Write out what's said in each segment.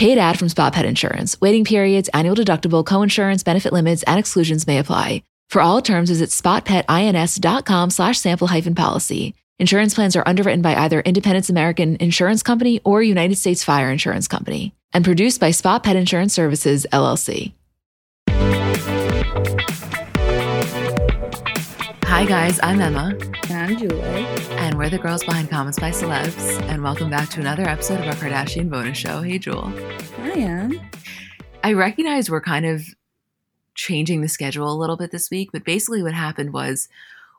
Paid ad from Spot Pet Insurance. Waiting periods, annual deductible, coinsurance, benefit limits, and exclusions may apply. For all terms, visit spotpetins.com slash sample hyphen policy. Insurance plans are underwritten by either Independence American Insurance Company or United States Fire Insurance Company and produced by Spot Pet Insurance Services, LLC. Hi, guys, I'm Emma. And I'm Julie. We're the girls behind Comments by Celebs. And welcome back to another episode of our Kardashian bonus show. Hey, Jewel. I am. I recognize we're kind of changing the schedule a little bit this week, but basically what happened was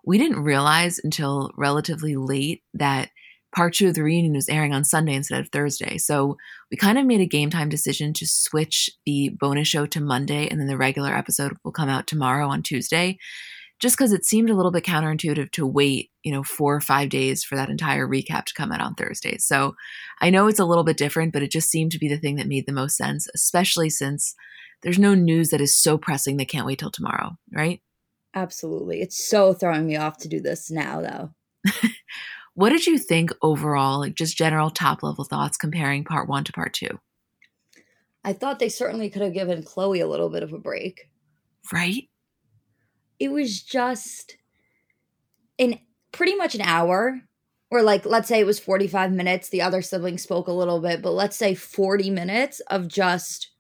we didn't realize until relatively late that part two of the reunion was airing on Sunday instead of Thursday. So we kind of made a game time decision to switch the bonus show to Monday, and then the regular episode will come out tomorrow on Tuesday just because it seemed a little bit counterintuitive to wait, you know, four or five days for that entire recap to come out on Thursday. So I know it's a little bit different, but it just seemed to be the thing that made the most sense, especially since there's no news that is so pressing they can't wait till tomorrow, right? Absolutely. It's so throwing me off to do this now, though. what did you think overall, like just general top level thoughts comparing part one to part two? I thought they certainly could have given Khloé a little bit of a break. Right? It was just in pretty much an hour or like let's say it was 45 minutes the other sibling spoke a little bit but let's say 40 minutes of just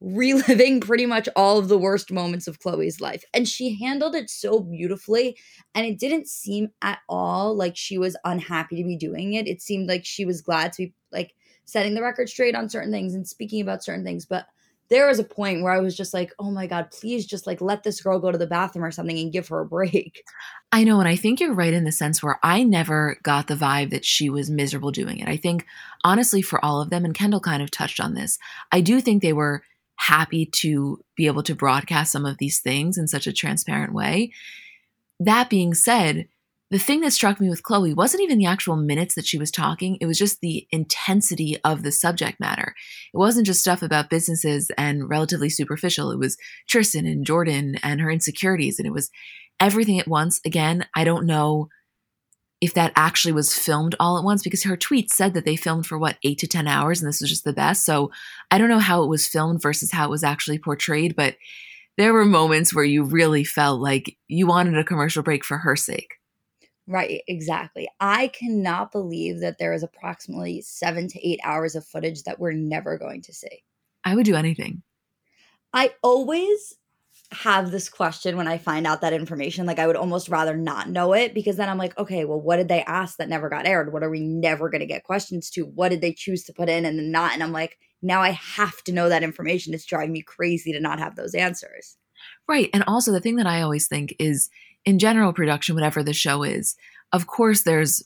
reliving pretty much all of the worst moments of Khloé's life. And she handled it so beautifully and it didn't seem at all like she was unhappy to be doing it. It seemed like she was glad to be like setting the record straight on certain things and speaking about certain things but there was a point where I was just like, oh my God, please just like let this girl go to the bathroom or something and give her a break. I know. And I think you're right in the sense where I never got the vibe that she was miserable doing it. I think, honestly, for all of them, and Kendall kind of touched on this, I do think they were happy to be able to broadcast some of these things in such a transparent way. That being said, the thing that struck me with Khloé wasn't even the actual minutes that she was talking, it was just the intensity of the subject matter. It wasn't just stuff about businesses and relatively superficial. It was Tristan and Jordyn and her insecurities, and it was everything at once. Again, I don't know if that actually was filmed all at once because her tweet said that they filmed for what, eight to 10 hours, and this was just the best. So I don't know how it was filmed versus how it was actually portrayed, but there were moments where you really felt like you wanted a commercial break for her sake. Right, exactly. I cannot believe that there is approximately seven to eight hours of footage that we're never going to see. I would do anything. I always have this question when I find out that information. Like, I would almost rather not know it because then I'm like, okay, well, what did they ask that never got aired? What are we never going to get questions to? What did they choose to put in and then not? And I'm like, now I have to know that information. It's driving me crazy to not have those answers. Right. And also, the thing that I always think is in general production, whatever the show is, of course, there's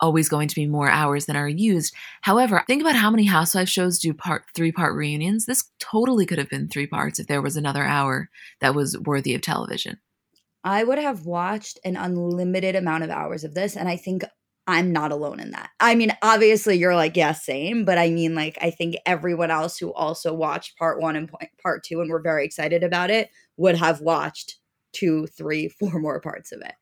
always going to be more hours than are used. However, think about how many Housewives shows do part three part reunions. This totally could have been three parts if there was another hour that was worthy of television. I would have watched an unlimited amount of hours of this, and I think I'm not alone in that. I mean, obviously, you're like, yeah, same, but I mean, like, I think everyone else who also watched part one and part two and were very excited about it would have watched two, three, four more parts of it.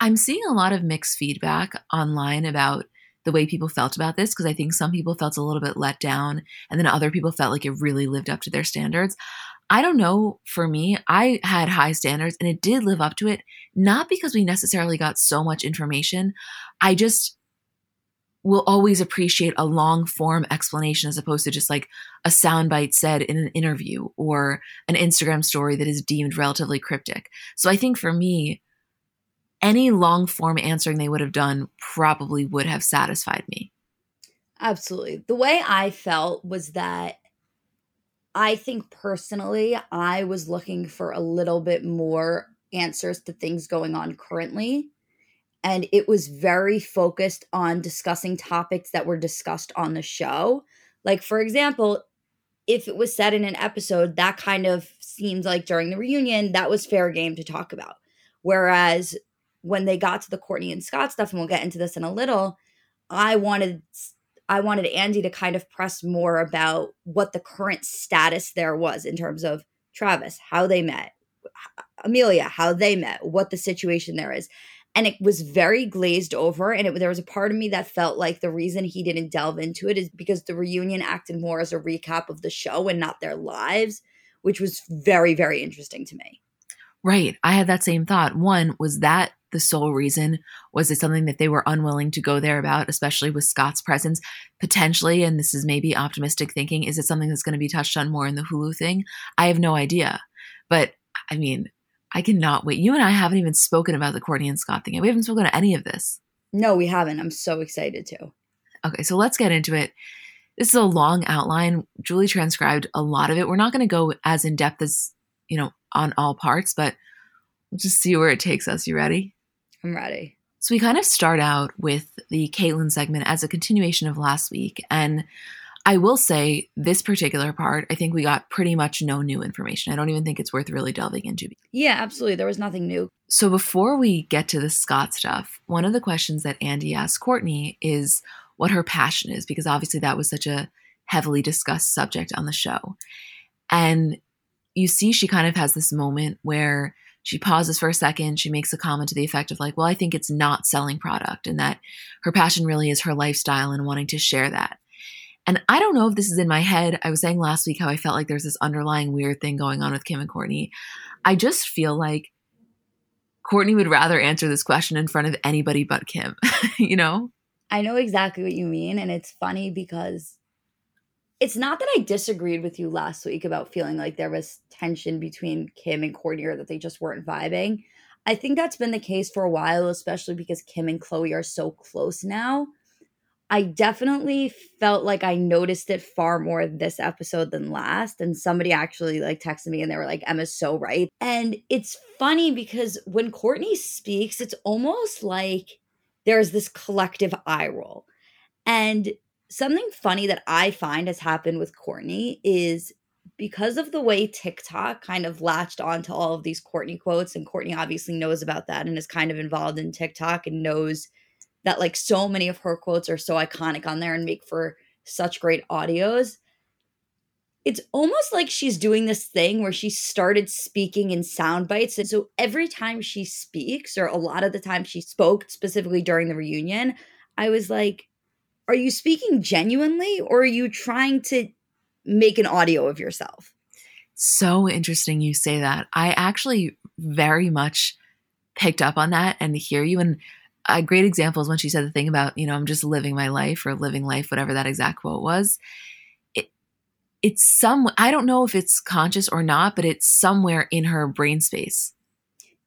I'm seeing a lot of mixed feedback online about the way people felt about this because I think some people felt a little bit let down and then other people felt like it really lived up to their standards. I don't know. For me, I had high standards and it did live up to it, not because we necessarily got so much information. I just, will always appreciate a long form explanation as opposed to just like a soundbite said in an interview or an Instagram story that is deemed relatively cryptic. So I think for me, any long form answering they would have done probably would have satisfied me. Absolutely. The way I felt was that I think personally, I was looking for a little bit more answers to things going on currently. And it was very focused on discussing topics that were discussed on the show. Like, for example, if it was said in an episode, that kind of seems like during the reunion, that was fair game to talk about. Whereas when they got to the Kourtney and Scott stuff, and we'll get into this in a little, I wanted I wanted Andy to kind of press more about what the current status there was in terms of Travis, how they met, Amelia, how they met, what the situation there is. And it was very glazed over. And it, there was a part of me that felt like the reason he didn't delve into it is because the reunion acted more as a recap of the show and not their lives, which was very, very interesting to me. Right. I had that same thought. One was that the sole reason? Was it something that they were unwilling to go there about, especially with Scott's presence? Potentially, and this is maybe optimistic thinking, is it something that's going to be touched on more in the Hulu thing? I have no idea. But I mean, I cannot wait. You and I haven't even spoken about the Kourtney and Scott thing. Yet. We haven't spoken about any of this. No, we haven't. I'm so excited to. Okay, so let's get into it. This is a long outline. Julie transcribed a lot of it. We're not going to go as in depth as, you know, on all parts, but we'll just see where it takes us. You ready? I'm ready. So we kind of start out with the Caitlyn segment as a continuation of last week. And I will say this particular part, I think we got pretty much no new information. I don't even think it's worth really delving into. Yeah, absolutely. There was nothing new. So before we get to the Scott stuff, one of the questions that Andy asked Kourtney is what her passion is, because obviously that was such a heavily discussed subject on the show. And you see, she kind of has this moment where she pauses for a second. She makes a comment to the effect of, like, well, I think it's not selling product and that her passion really is her lifestyle and wanting to share that. And I don't know if this is in my head. I was saying last week how I felt like there's this underlying weird thing going on with Kim and Kourtney. I just feel like Kourtney would rather answer this question in front of anybody but Kim, you know? I know exactly what you mean. And it's funny because it's not that I disagreed with you last week about feeling like there was tension between Kim and Kourtney or that they just weren't vibing. I think that's been the case for a while, especially because Kim and Khloé are so close now. I definitely felt like I noticed it far more this episode than last. And somebody actually like texted me and they were like, Emma's so right. And it's funny because when Kourtney speaks, it's almost like there's this collective eye roll. And something funny that I find has happened with Kourtney is because of the way TikTok kind of latched onto all of these Kourtney quotes, and Kourtney obviously knows about that and is kind of involved in TikTok and knows that like so many of her quotes are so iconic on there and make for such great audios. It's almost like she's doing this thing where she started speaking in sound bites. And so every time she speaks, or a lot of the time she spoke specifically during the reunion, I was like, are you speaking genuinely or are you trying to make an audio of yourself? So interesting you say that. I actually very much picked up on that and hear you. And a great example is when she said the thing about, you know, I'm just living my life or living life, whatever that exact quote was. It, it's some, I don't know if it's conscious or not, but it's somewhere in her brain space.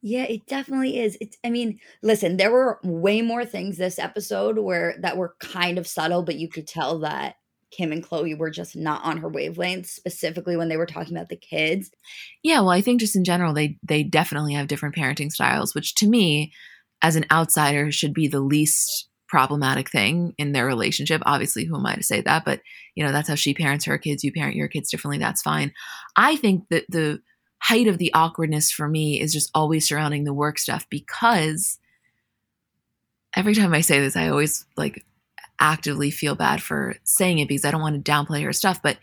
Yeah, it definitely is. It's I mean, listen, there were way more things this episode where that were kind of subtle, but you could tell that Kim and Khloé were just not on her wavelength, specifically when they were talking about the kids. Yeah, well, I think just in general, they they definitely have different parenting styles, which to me, as an outsider, should be the least problematic thing in their relationship. Obviously, who am I to say that? But you know, that's how she parents her kids. You parent your kids differently. That's fine. I think that the height of the awkwardness for me is just always surrounding the work stuff because every time I say this, I always like actively feel bad for saying it because I don't want to downplay her stuff. But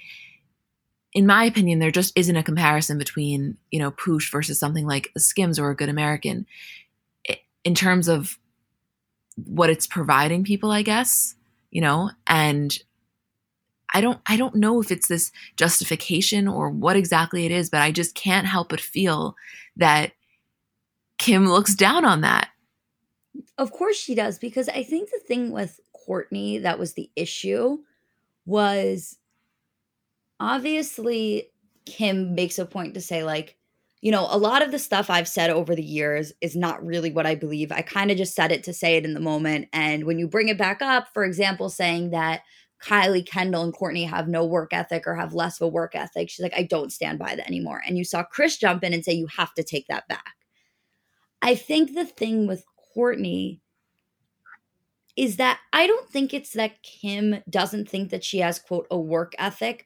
in my opinion, there just isn't a comparison between, you know, Poosh versus something like a Skims or a Good American in terms of what it's providing people, I guess, you know, and I don't I don't know if it's this justification or what exactly it is, but I just can't help but feel that Kim looks down on that. Of course she does because I think the thing with Kourtney that was the issue was obviously Kim makes a point to say, like, you know, a lot of the stuff I've said over the years is not really what I believe. I kind of just said it to say it in the moment. And when you bring it back up, for example, saying that Kylie, Kendall, and Kourtney have no work ethic or have less of a work ethic, she's like, I don't stand by that anymore. And you saw Kris jump in and say, you have to take that back. I think the thing with Kourtney is that I don't think it's that Kim doesn't think that she has, quote, a work ethic.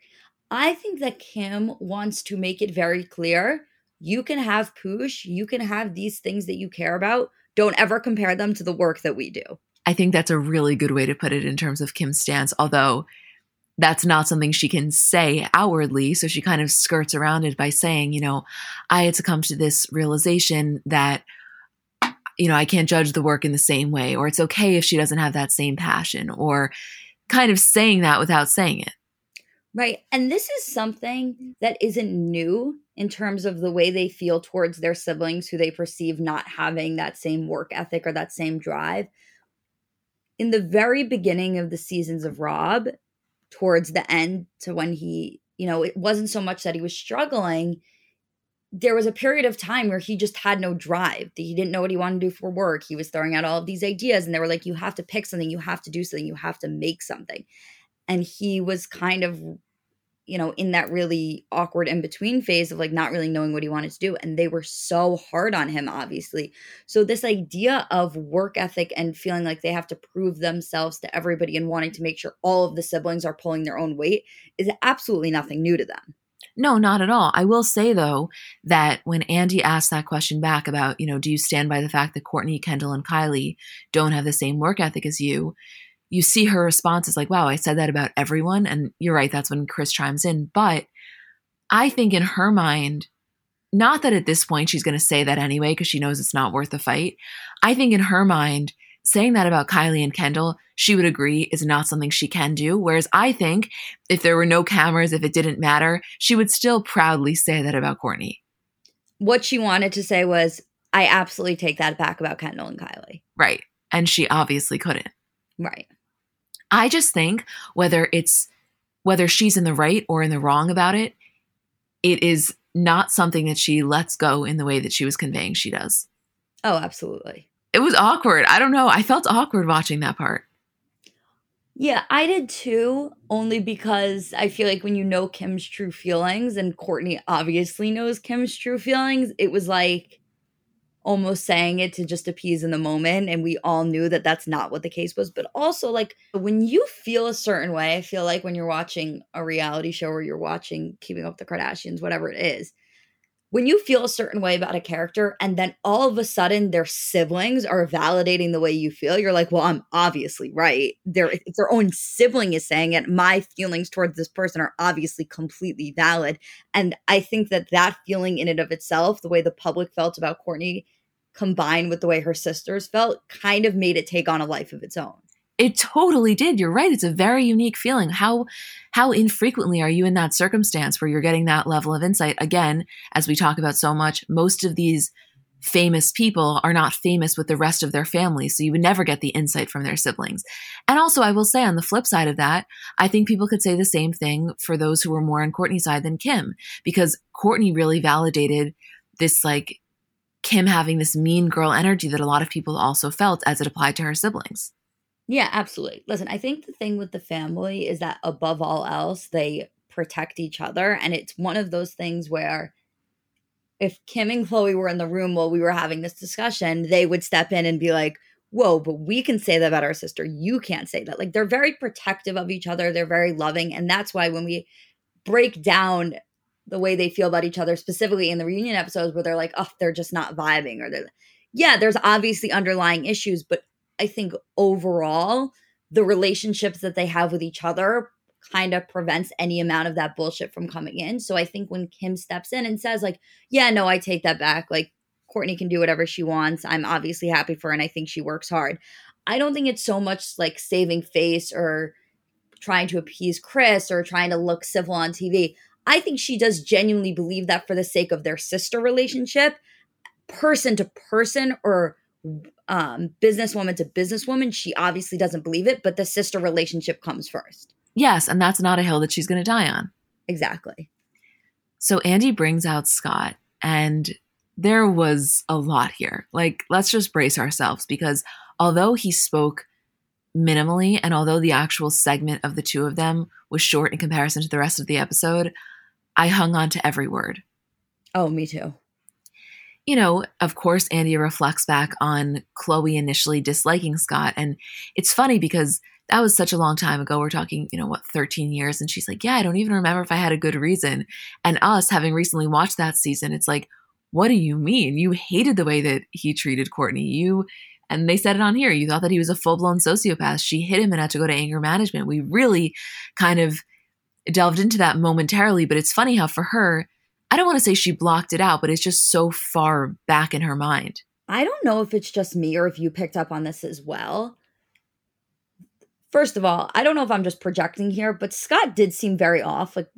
I think that Kim wants to make it very clear you can have poosh, you can have these things that you care about. Don't ever compare them to the work that we do. I think that's a really good way to put it in terms of Kim's stance, although that's not something she can say outwardly. So she kind of skirts around it by saying, you know, I had to come to this realization that, you know, I can't judge the work in the same way, or it's okay if she doesn't have that same passion, or kind of saying that without saying it. Right. And this is something mm-hmm. that isn't new in terms of the way they feel towards their siblings who they perceive not having that same work ethic or that same drive. In the very beginning of the seasons of Rob, towards the end to when he, you know, it wasn't so much that he was struggling. There was a period of time where he just had no drive. He didn't know what he wanted to do for work. He was throwing out all of these ideas, and they were like, You have to pick something, you have to do something, you have to make something and he was kind of you know in that really awkward in between phase of like not really knowing what he wanted to do and they were so hard on him obviously so this idea of work ethic and feeling like they have to prove themselves to everybody and wanting to make sure all of the siblings are pulling their own weight is absolutely nothing new to them no, not at all. I will say though that when Andy asked that question back about, you know, do you stand by the fact that Kourtney, Kendall, and Kylie don't have the same work ethic as you? You see her response is like, wow, I said that about everyone. And you're right, that's when Kris chimes in. But I think in her mind, not that at this point she's going to say that anyway, because she knows it's not worth the fight. I think in her mind, saying that about Kylie and Kendall, she would agree is not something she can do. Whereas I think if there were no cameras, if it didn't matter, she would still proudly say that about Kourtney. What she wanted to say was, I absolutely take that back about Kendall and Kylie. Right. And she obviously couldn't. Right. I just think whether it's whether she's in the right or in the wrong about it, it is not something that she lets go in the way that she was conveying she does. Oh, absolutely. It was awkward. I don't know. I felt awkward watching that part. Yeah, I did too, only because I feel like when you know Kim's true feelings, and Kourtney obviously knows Kim's true feelings, it was like almost saying it to just appease in the moment and we all knew that that's not what the case was but also like when you feel a certain way i feel like when you're watching a reality show or you're watching keeping up the kardashians whatever it is when you feel a certain way about a character and then all of a sudden their siblings are validating the way you feel you're like well i'm obviously right. Their if their own sibling is saying it. My feelings towards this person are obviously completely valid. And i think that that feeling in and of itself the way the public felt about kourtney combined with the way her sisters felt kind of made it take on a life of its own it totally did. You're right. It's a very unique feeling. How how infrequently are you in that circumstance where you're getting that level of insight? Again as we talk about so much most of these famous people are not famous with the rest of their family so you would never get the insight from their siblings. And also i will say on the flip side of that i think people could say the same thing for those who were more on Kourtney's side than kim because Kourtney really validated this like kim having this mean girl energy that a lot of people also felt as it applied to her siblings yeah, absolutely. Listen, I think the thing with the family is that above all else, they protect each other. And it's one of those things where if Kim and Khloé were in the room while we were having this discussion, they would step in and be like, Whoa, but we can say that about our sister. You can't say that. Like they're very protective of each other. They're very loving. And that's why when we break down the way they feel about each other, specifically in the reunion episodes where they're like, oh, they're just not vibing, or they're, yeah, there's obviously underlying issues, but I think overall, the relationships that they have with each other kind of prevents any amount of that bullshit from coming in. So I think when Kim steps in and says, like, yeah, no, I take that back. Like, Kourtney can do whatever she wants. I'm obviously happy for her and I think she works hard. I don't think it's so much like saving face or trying to appease Kris or trying to look civil on TV. I think she does genuinely believe that for the sake of their sister relationship, person to person or um businesswoman to businesswoman, she obviously doesn't believe it, but the sister relationship comes first. Yes, and that's not a hill that she's going to die on. Exactly. So Andy brings out Scott, and there was a lot here. Like, let's just brace ourselves because although he spoke minimally, and although the actual segment of the two of them was short in comparison to the rest of the episode, I hung on to every word. Oh, me too. You know, of course, Andy reflects back on Khloé initially disliking Scott. And it's funny because that was such a long time ago. We're talking, you know, what, 13 years. And she's like, yeah, I don't even remember if I had a good reason. And us, having recently watched that season, it's like, what do you mean? You hated the way that he treated Kourtney. You, and they said it on here, you thought that he was a full blown sociopath. She hit him and had to go to anger management. We really kind of delved into that momentarily, but it's funny how for her, I don't want to say she blocked it out, but it's just so far back in her mind. I don't know if it's just me or if you picked up on this as well. First of all, I don't know if I'm just projecting here, but Scott did seem very off, like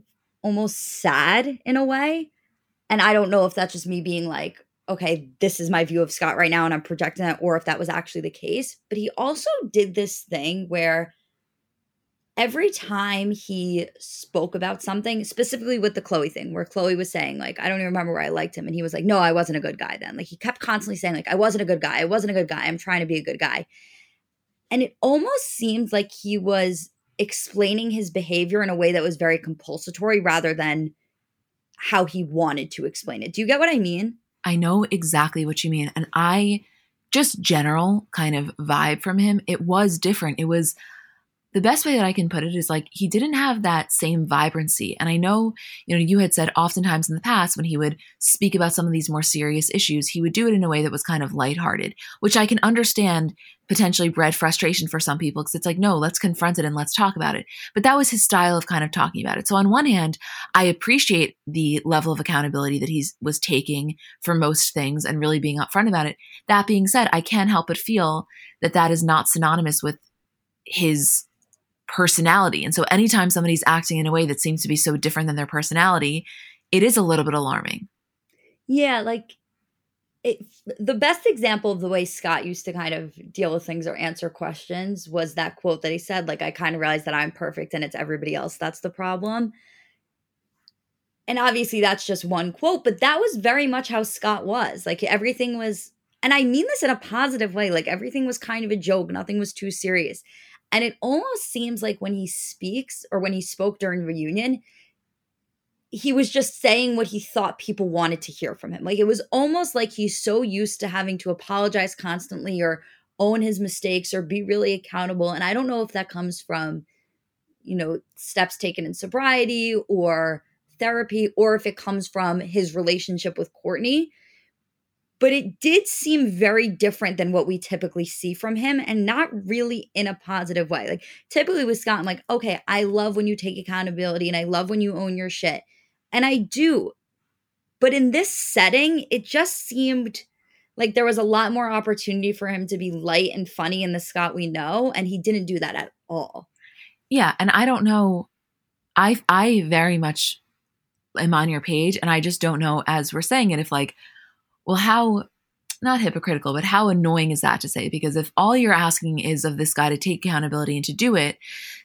almost sad in a way. And I don't know if that's just me being like, okay, this is my view of Scott right now and I'm projecting that, or if that was actually the case. But he also did this thing where every time he spoke about something, specifically with the Khloé thing, where Khloé was saying, like, I don't even remember where I liked him. And he was like, no, I wasn't a good guy then. Like, he kept constantly saying, like, I wasn't a good guy. I wasn't a good guy. I'm trying to be a good guy. And it almost seemed like he was explaining his behavior in a way that was very compulsory rather than how he wanted to explain it. Do you get what I mean? I know exactly what you mean. And I just general kind of vibe from him, it was different. It was the best way that I can put it is like he didn't have that same vibrancy. And I know, you know, you had said oftentimes in the past when he would speak about some of these more serious issues, he would do it in a way that was kind of lighthearted, which I can understand potentially bred frustration for some people because it's like, no, let's confront it and let's talk about it. But that was his style of kind of talking about it. So on one hand, I appreciate the level of accountability that he was taking for most things and really being upfront about it. That being said, I can't help but feel that that is not synonymous with his personality. And so anytime somebody's acting in a way that seems to be so different than their personality, it is a little bit alarming. Yeah, like it, the best example of the way Scott used to kind of deal with things or answer questions was that quote that he said, like, I kind of realized that I'm perfect and it's everybody else that's the problem. And obviously, that's just one quote, but that was very much how Scott was. Like, everything was, and I mean this in a positive way, like, everything was kind of a joke, nothing was too serious. And it almost seems like when he speaks or when he spoke during reunion, he was just saying what he thought people wanted to hear from him. Like it was almost like he's so used to having to apologize constantly or own his mistakes or be really accountable. And I don't know if that comes from, you know, steps taken in sobriety or therapy or if it comes from his relationship with Kourtney but it did seem very different than what we typically see from him and not really in a positive way. Like typically with Scott, I'm like, okay, I love when you take accountability and I love when you own your shit. And I do. But in this setting, it just seemed like there was a lot more opportunity for him to be light and funny in the Scott we know. And he didn't do that at all. Yeah. And I don't know. I I very much am on your page and I just don't know as we're saying it if like well, how not hypocritical, but how annoying is that to say? Because if all you're asking is of this guy to take accountability and to do it,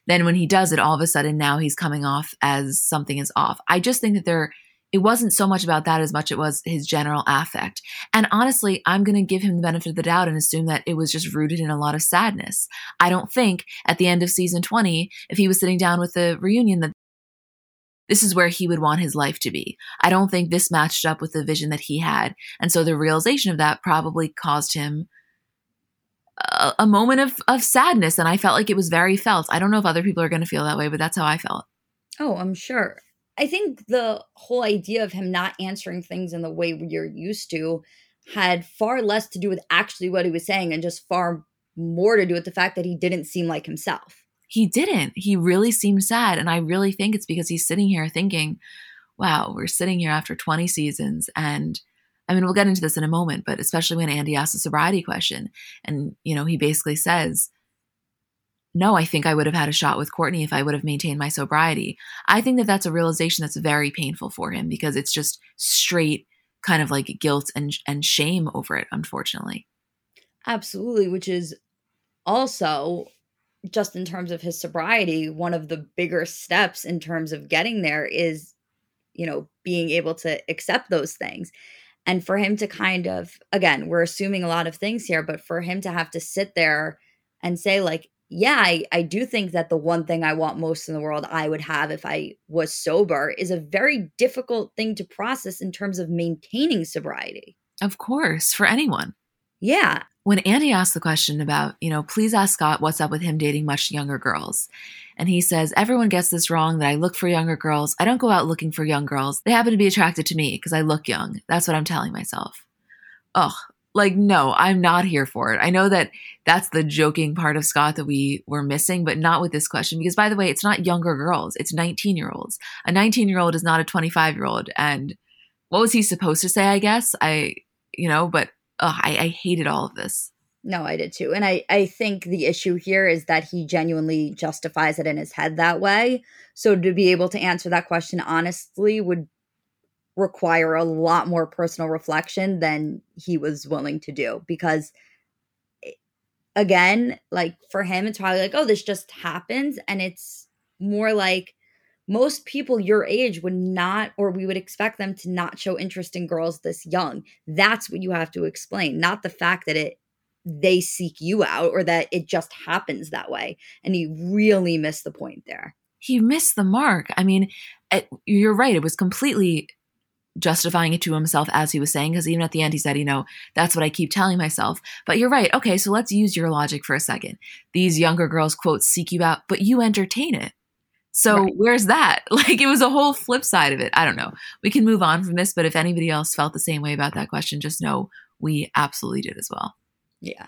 then when he does it, all of a sudden now he's coming off as something is off. I just think that there, it wasn't so much about that as much it was his general affect. And honestly, I'm going to give him the benefit of the doubt and assume that it was just rooted in a lot of sadness. I don't think at the end of season 20, if he was sitting down with the reunion, that this is where he would want his life to be. I don't think this matched up with the vision that he had. And so the realization of that probably caused him a, a moment of, of sadness. And I felt like it was very felt. I don't know if other people are going to feel that way, but that's how I felt. Oh, I'm sure. I think the whole idea of him not answering things in the way you're used to had far less to do with actually what he was saying and just far more to do with the fact that he didn't seem like himself he didn't. He really seemed sad. And I really think it's because he's sitting here thinking, wow, we're sitting here after 20 seasons. And I mean, we'll get into this in a moment, but especially when Andy asks a sobriety question. And, you know, he basically says, no, I think I would have had a shot with Kourtney if I would have maintained my sobriety. I think that that's a realization that's very painful for him because it's just straight kind of like guilt and and shame over it unfortunately. Absolutely, which is also just in terms of his sobriety, one of the bigger steps in terms of getting there is, you know, being able to accept those things. And for him to kind of, again, we're assuming a lot of things here, but for him to have to sit there and say, like, yeah, I, I do think that the one thing I want most in the world I would have if I was sober is a very difficult thing to process in terms of maintaining sobriety. Of course, for anyone. Yeah. When Andy asked the question about, you know, please ask Scott what's up with him dating much younger girls. And he says, everyone gets this wrong that I look for younger girls. I don't go out looking for young girls. They happen to be attracted to me because I look young. That's what I'm telling myself. Ugh, like no i'm not here for it i know that that's the joking part of scott that we were missing but not with this question because by the way it's not younger girls it's 19 year olds a 19 year old is not a 25 year old and what was he supposed to say i guess i you know but ugh, I, I hated all of this. No i did too. And i i think the issue here is that he genuinely justifies it in his head that way. So to be able to answer that question honestly would require a lot more personal reflection than he was willing to do because eh, again like for him it's probably like oh this just happens. And it's more like most people your age would not or we would expect them to not show interest in girls this young that's what you have to explain not the fact that it they seek you out or that it just happens that way and he really missed the point there he missed the mark i mean it, you're right it was completely justifying it to himself as he was saying, because even at the end, he said, you know, that's what I keep telling myself. But you're right. Okay, so let's use your logic for a second. These younger girls, quote, seek you out, but you entertain it. So right. where's that? Like it was a whole flip side of it. I don't know. We can move on from this, but if anybody else felt the same way about that question, just know we absolutely did as well. Yeah.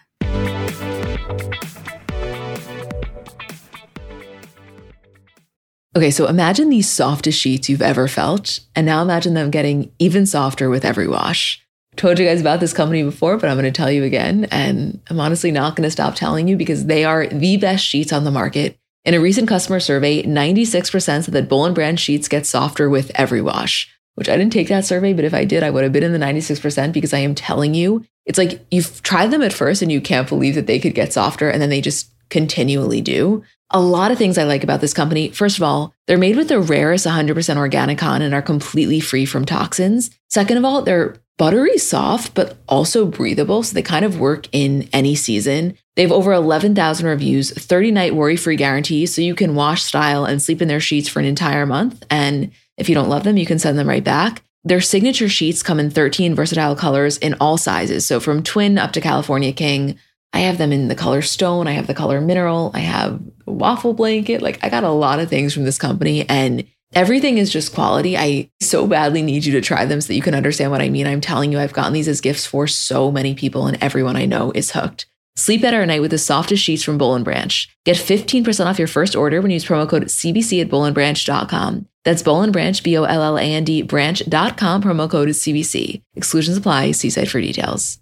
Okay, so imagine the softest sheets you've ever felt, and now imagine them getting even softer with every wash. Told you guys about this company before, but I'm going to tell you again, and I'm honestly not going to stop telling you because they are the best sheets on the market. In a recent customer survey, 96% said that Boll and Branch sheets get softer with every wash, which I didn't take that survey, but if I did, I would have been in the 96% because I am telling you, it's like you've tried them at first and you can't believe that they could get softer, and then they just continually do. A lot of things I like about this company. First of all, they're made with the rarest 100% organic cotton and are completely free from toxins. Second of all, they're buttery soft, but also breathable. So they kind of work in any season. They have over 11,000 reviews, 30 night worry free guarantees. So you can wash, style, and sleep in their sheets for an entire month. And if you don't love them, you can send them right back. Their signature sheets come in 13 versatile colors in all sizes. So from twin up to California King. I have them in the color stone. I have the color mineral. I have waffle blanket. Like I got a lot of things from this company and everything is just quality. I so badly need you to try them so that you can understand what I mean. I'm telling you, I've gotten these as gifts for so many people and everyone I know is hooked. Sleep better at night with the softest sheets from Boll and Branch. Get 15% off your first order when you use promo code CBC at bollandbranch.com. That's Boll and Branch, B O L L A N D, branch.com. Promo code is CBC. Exclusions apply. See site for details.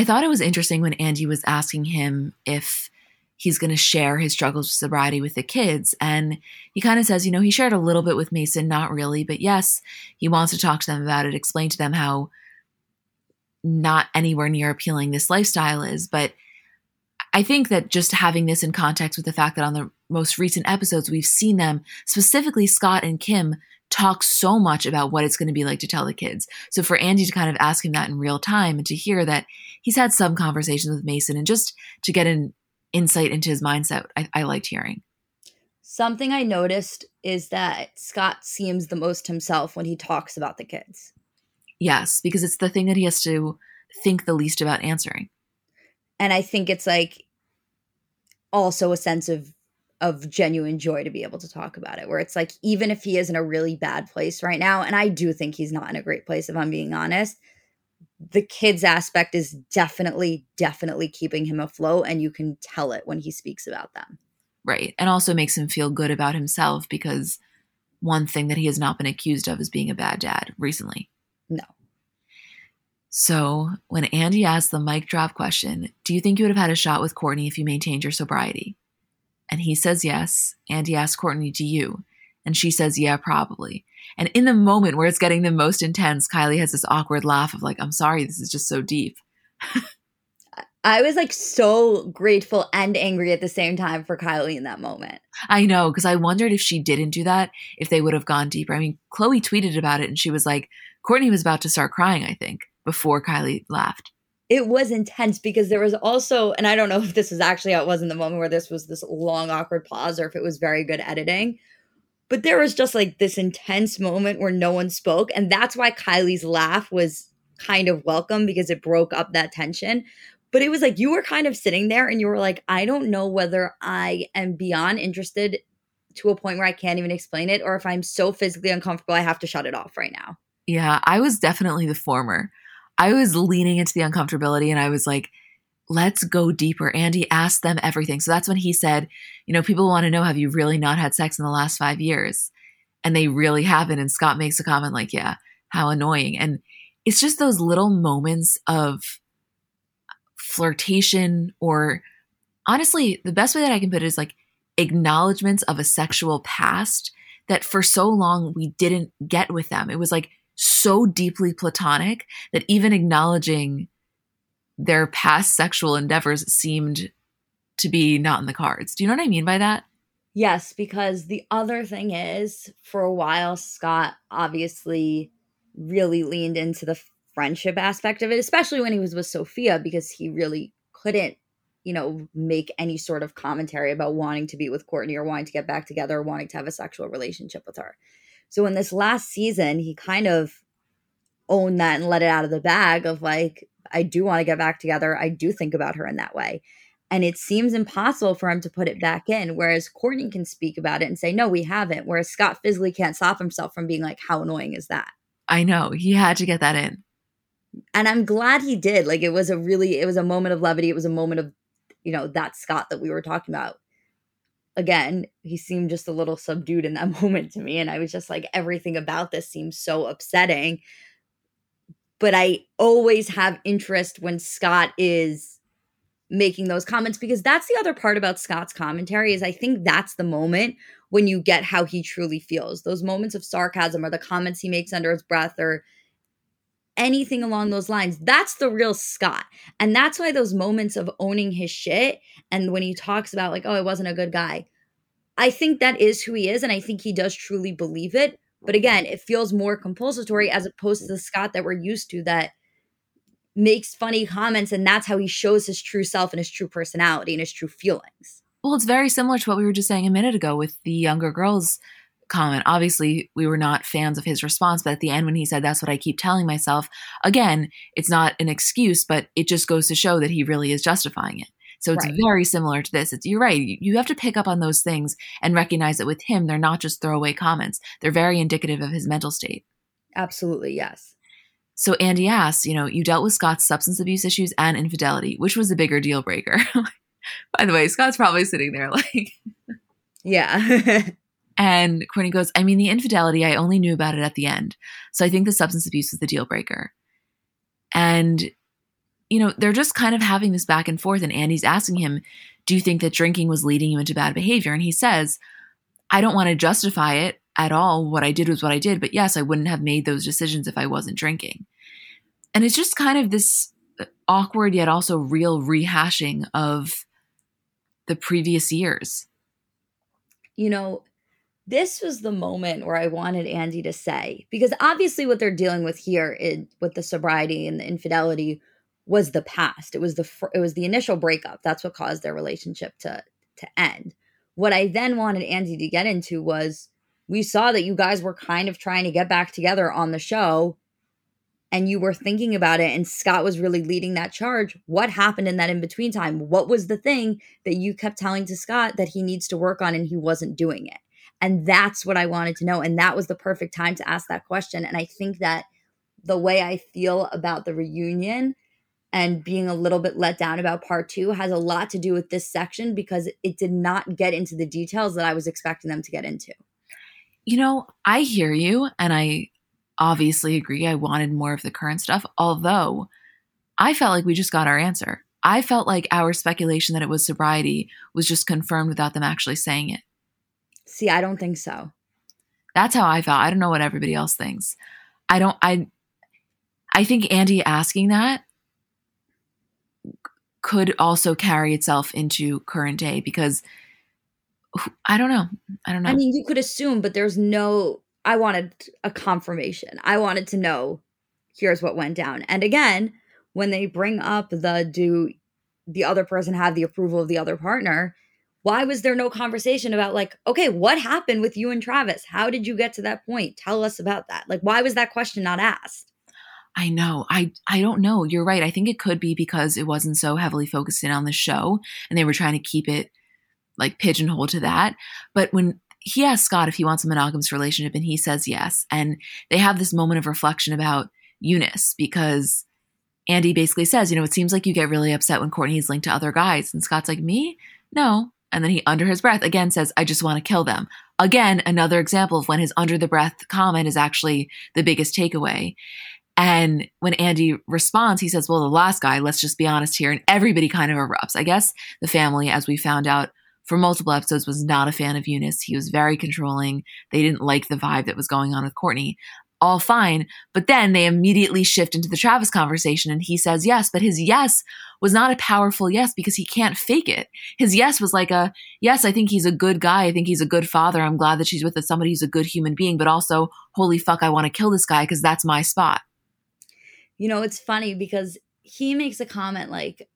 I thought it was interesting when Andy was asking him if he's going to share his struggles with sobriety with the kids. And he kind of says, you know, he shared a little bit with Mason, not really, but yes, he wants to talk to them about it, explain to them how not anywhere near appealing this lifestyle is. But I think that just having this in context with the fact that on the most recent episodes, we've seen them, specifically Scott and Kim, talk so much about what it's going to be like to tell the kids. So for Andy to kind of ask him that in real time and to hear that he's had some conversations with Mason and just to get an insight into his mindset, I, I liked hearing. Something I noticed is that Scott seems the most himself when he talks about the kids. Yes, because it's the thing that he has to think the least about answering. And I think it's like also a sense of of genuine joy to be able to talk about it where it's like even if he is in a really bad place right now and i do think he's not in a great place if i'm being honest the kids aspect is definitely definitely keeping him afloat and you can tell it when he speaks about them. Right and also makes him feel good about himself because one thing that he has not been accused of is being a bad dad recently. No. So when andy asked the mic drop question do you think you would have had a shot with kourtney if you maintained your sobriety and he says yes. And he asks Kourtney, Do you? And she says, Yeah, probably. And in the moment where it's getting the most intense, Kylie has this awkward laugh of like, I'm sorry, this is just so deep. I was like so grateful and angry at the same time for Kylie in that moment. I know, because I wondered if she didn't do that, if they would have gone deeper. I mean, Khloé tweeted about it and she was like, Kourtney was about to start crying, I think, before Kylie laughed. It was intense because there was also, and I don't know if this is actually how it was in the moment where this was this long, awkward pause or if it was very good editing, but there was just like this intense moment where no one spoke. And that's why Kylie's laugh was kind of welcome because it broke up that tension. But it was like you were kind of sitting there and you were like, I don't know whether I am beyond interested to a point where I can't even explain it or if I'm so physically uncomfortable, I have to shut it off right now. Yeah, I was definitely the former. I was leaning into the uncomfortability and I was like, let's go deeper. Andy asked them everything. So that's when he said, you know, people want to know, have you really not had sex in the last five years? And they really haven't. And Scott makes a comment like, yeah, how annoying. And it's just those little moments of flirtation or honestly, the best way that I can put it is like acknowledgments of a sexual past that for so long we didn't get with them. It was like so deeply platonic that even acknowledging their past sexual endeavors seemed to be not in the cards. Do you know what I mean by that? Yes, because the other thing is, for a while, Scott obviously really leaned into the friendship aspect of it, especially when he was with Sofia, because he really couldn't, you know, make any sort of commentary about wanting to be with Kourtney or wanting to get back together or wanting to have a sexual relationship with her. So in this last season, he kind of owned that and let it out of the bag of like, I do want to get back together. I do think about her in that way. And it seems impossible for him to put it back in. Whereas Kourtney can speak about it and say, no, we haven't. Whereas Scott physically can't stop himself from being like, how annoying is that? I know. He had to get that in and I'm glad he did. Like it was a really it was a moment of levity. It was a moment of you know that Scott that we were talking about. Again, he seemed just a little subdued in that moment to me and I was just like everything about this seems so upsetting. But I always have interest when Scott is making those comments because that's the other part about Scott's commentary is I think that's the moment when you get how he truly feels. Those moments of sarcasm or the comments he makes under his breath or anything along those lines. That's the real Scott. And that's why those moments of owning his shit and when he talks about, like, oh, I wasn't a good guy, I think that is who he is. And I think he does truly believe it. But again, it feels more compulsory as opposed to the Scott that we're used to that makes funny comments. And that's how he shows his true self and his true personality and his true feelings. Well, it's very similar to what we were just saying a minute ago with the younger girls comment. Obviously, we were not fans of his response, but at the end, when he said, That's what I keep telling myself, again, it's not an excuse, but it just goes to show that he really is justifying it. So it's right. very similar to this. It's, you're right. You have to pick up on those things and recognize that with him, they're not just throwaway comments, they're very indicative of his mental state. Absolutely, yes. So Andy asks, you know, you dealt with Scott's substance abuse issues and infidelity. Which was the bigger deal breaker? By the way, Scott's probably sitting there like, yeah. And Kourtney goes, I mean, the infidelity, I only knew about it at the end. So I think the substance abuse was the deal breaker. And, you know, they're just kind of having this back and forth. And Andy's asking him, Do you think that drinking was leading you into bad behavior? And he says, I don't want to justify it at all. What I did was what I did. But yes, I wouldn't have made those decisions if I wasn't drinking. And it's just kind of this uh, awkward yet also real rehashing of the previous years. You know, this was the moment where I wanted Andy to say, because obviously what they're dealing with here with the sobriety and the infidelity was the past. It was the it was the initial breakup. That's what caused their relationship to to end. What I then wanted Andy to get into was we saw that you guys were kind of trying to get back together on the show and you were thinking about it and Scott was really leading that charge. What happened in that in between time? What was the thing that you kept telling to Scott that he needs to work on and he wasn't doing it? And that's what I wanted to know. And that was the perfect time to ask that question. And I think that the way I feel about the reunion and being a little bit let down about part two has a lot to do with this section because it did not get into the details that I was expecting them to get into. You know, I hear you, and I obviously agree. I wanted more of the current stuff, although I felt like we just got our answer. I felt like our speculation that it was sobriety was just confirmed without them actually saying it. See, I don't think so. That's how I felt. I don't know what everybody else thinks. I don't I I think Andy asking that could also carry itself into current day because I don't know. I don't know. I mean, you could assume, but there's no I wanted a confirmation. I wanted to know here's what went down. And again, when they bring up the do the other person have the approval of the other partner, why was there no conversation about like, okay, what happened with you and Travis? How did you get to that point? Tell us about that. Like why was that question not asked? I know. I I don't know. You're right. I think it could be because it wasn't so heavily focused in on the show and they were trying to keep it like pigeonholed to that. But when he asks Scott if he wants a monogamous relationship and he says yes, and they have this moment of reflection about Younes because Andy basically says, you know, it seems like you get really upset when Kourtney is linked to other guys. And Scott's like, me? No. And then he, under his breath, again says, I just want to kill them. Again, another example of when his under the breath comment is actually the biggest takeaway. And when Andy responds, he says, Well, the last guy, let's just be honest here. And everybody kind of erupts. I guess the family, as we found out for multiple episodes, was not a fan of Younes. He was very controlling. They didn't like the vibe that was going on with Kourtney all fine. But then they immediately shift into the Travis conversation and he says yes, but his yes was not a powerful yes because he can't fake it. His yes was like a, yes, I think he's a good guy. I think he's a good father. I'm glad that she's with somebody who's a good human being, but also, holy fuck, I want to kill this guy because that's my spot. You know, it's funny because he makes a comment like,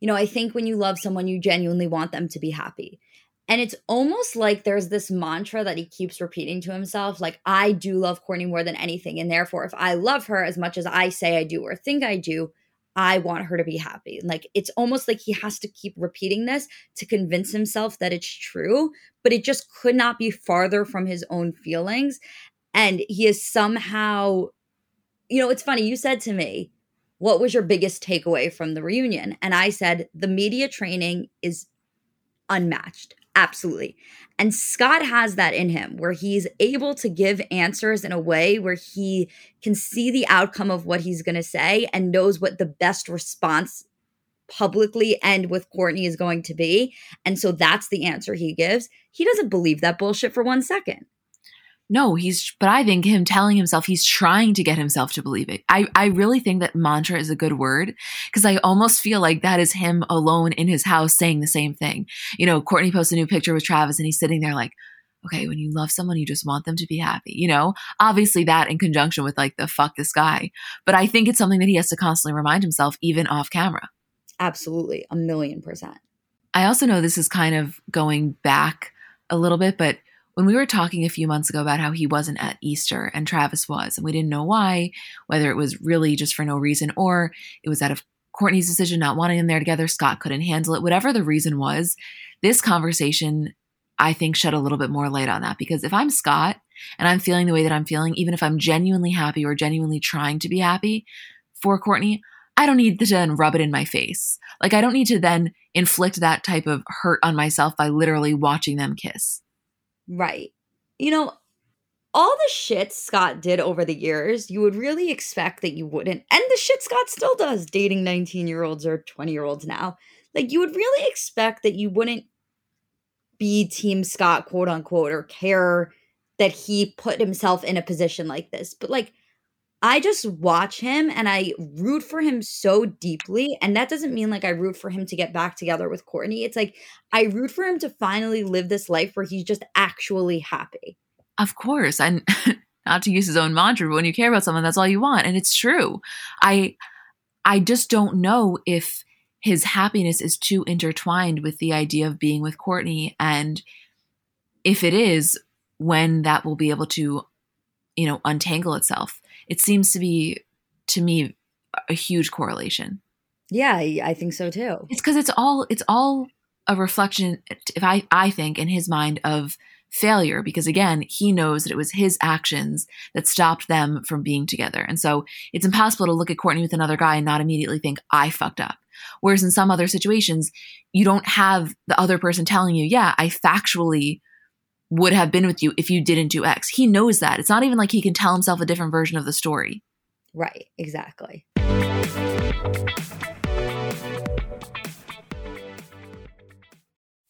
you know, I think when you love someone, you genuinely want them to be happy. And it's almost like there's this mantra that he keeps repeating to himself like, I do love Kourtney more than anything. And therefore, if I love her as much as I say I do or think I do, I want her to be happy. Like it's almost like he has to keep repeating this to convince himself that it's true, but it just could not be farther from his own feelings. And he is somehow, you know, it's funny. You said to me, What was your biggest takeaway from the reunion? And I said, The media training is unmatched. Absolutely. And Scott has that in him where he's able to give answers in a way where he can see the outcome of what he's going to say and knows what the best response publicly and with Kourtney is going to be. And so that's the answer he gives. He doesn't believe that bullshit for one second no, he's, but I think him telling himself he's trying to get himself to believe it. I, I really think that mantra is a good word because I almost feel like that is him alone in his house saying the same thing. You know, Kourtney posts a new picture with Travis and he's sitting there like, okay, when you love someone, you just want them to be happy, you know? Obviously, that in conjunction with like the fuck this guy. But I think it's something that he has to constantly remind himself, even off camera. Absolutely. A million percent. I also know this is kind of going back a little bit, but when we were talking a few months ago about how he wasn't at Easter and Travis was, and we didn't know why, whether it was really just for no reason or it was out of Kourtney's decision not wanting them there together, Scott couldn't handle it, whatever the reason was, this conversation, I think, shed a little bit more light on that. Because if I'm Scott and I'm feeling the way that I'm feeling, even if I'm genuinely happy or genuinely trying to be happy for Kourtney, I don't need to then rub it in my face. Like, I don't need to then inflict that type of hurt on myself by literally watching them kiss. Right. You know, all the shit Scott did over the years, you would really expect that you wouldn't. And the shit Scott still does, dating 19 year olds or 20 year olds now. Like, you would really expect that you wouldn't be Team Scott, quote unquote, or care that he put himself in a position like this. But, like, I just watch him and I root for him so deeply. And that doesn't mean like I root for him to get back together with Kourtney. It's like I root for him to finally live this life where he's just actually happy. Of course. And not to use his own mantra, but when you care about someone, that's all you want. And it's true. I I just don't know if his happiness is too intertwined with the idea of being with Kourtney. And if it is, when that will be able to, you know, untangle itself it seems to be to me a huge correlation. Yeah, I think so too. It's because it's all it's all a reflection if I I think in his mind of failure because again he knows that it was his actions that stopped them from being together and so it's impossible to look at kourtney with another guy and not immediately think i fucked up whereas in some other situations you don't have the other person telling you yeah i factually would have been with you if you didn't do X. He knows that. It's not even like he can tell himself a different version of the story. Right, exactly.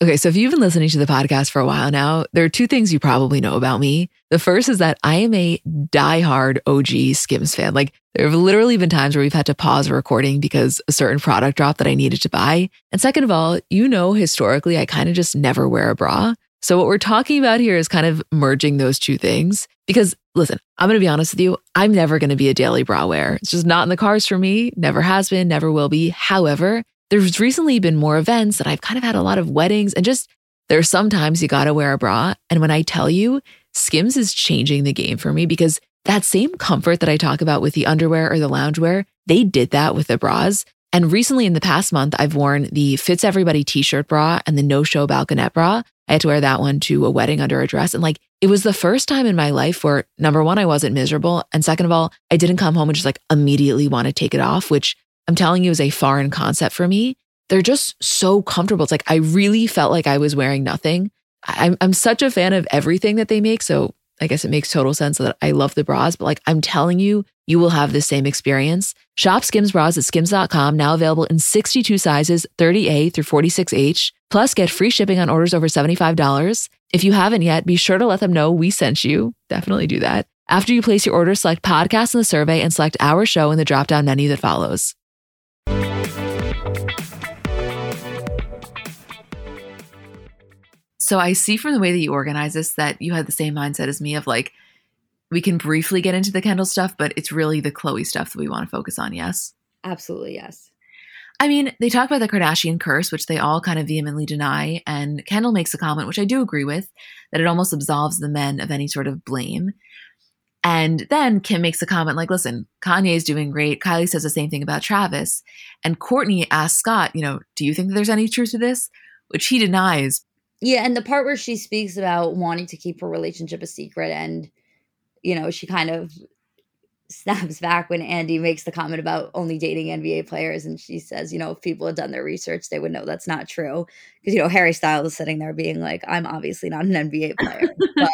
Okay, so if you've been listening to the podcast for a while now, there are two things you probably know about me. The first is that I am a diehard OG Skims fan. Like, there have literally been times where we've had to pause a recording because a certain product dropped that I needed to buy. And second of all, you know, historically, I kind of just never wear a bra. So, what we're talking about here is kind of merging those two things. Because, listen, I'm going to be honest with you, I'm never going to be a daily bra wearer. It's just not in the cards for me, never has been, never will be. However, there's recently been more events and I've kind of had a lot of weddings and just there's sometimes you got to wear a bra. And when I tell you, Skims is changing the game for me because that same comfort that I talk about with the underwear or the loungewear, they did that with the bras. And recently in the past month, I've worn the Fits Everybody t shirt bra and the No Show Balconette bra. I had to wear that one to a wedding under a dress. And like, it was the first time in my life where number one, I wasn't miserable. And second of all, I didn't come home and just like immediately want to take it off, which I'm telling you is a foreign concept for me. They're just so comfortable. It's like I really felt like I was wearing nothing. I'm, I'm such a fan of everything that they make. So I guess it makes total sense that I love the bras, but like I'm telling you, you will have the same experience. Shop Skims bras at skims.com, now available in 62 sizes, 30A through 46H. Plus, get free shipping on orders over $75. If you haven't yet, be sure to let them know we sent you. Definitely do that. After you place your order, select podcast in the survey and select our show in the drop down menu that follows. So I see from the way that you organize this that you had the same mindset as me of like, we can briefly get into the Kendall stuff, but it's really the Khloé stuff that we want to focus on. Yes. Absolutely. Yes. I mean, they talk about the Kardashian curse, which they all kind of vehemently deny. And Kendall makes a comment, which I do agree with, that it almost absolves the men of any sort of blame. And then Kim makes a comment like, listen, Kanye's doing great. Kylie says the same thing about Travis. And Kourtney asks Scott, you know, do you think that there's any truth to this? Which he denies. Yeah, and the part where she speaks about wanting to keep her relationship a secret and you know, she kind of snaps back when Andy makes the comment about only dating NBA players and she says, you know, if people had done their research, they would know that's not true. Because, you know, Harry Styles is sitting there being like, I'm obviously not an NBA player. but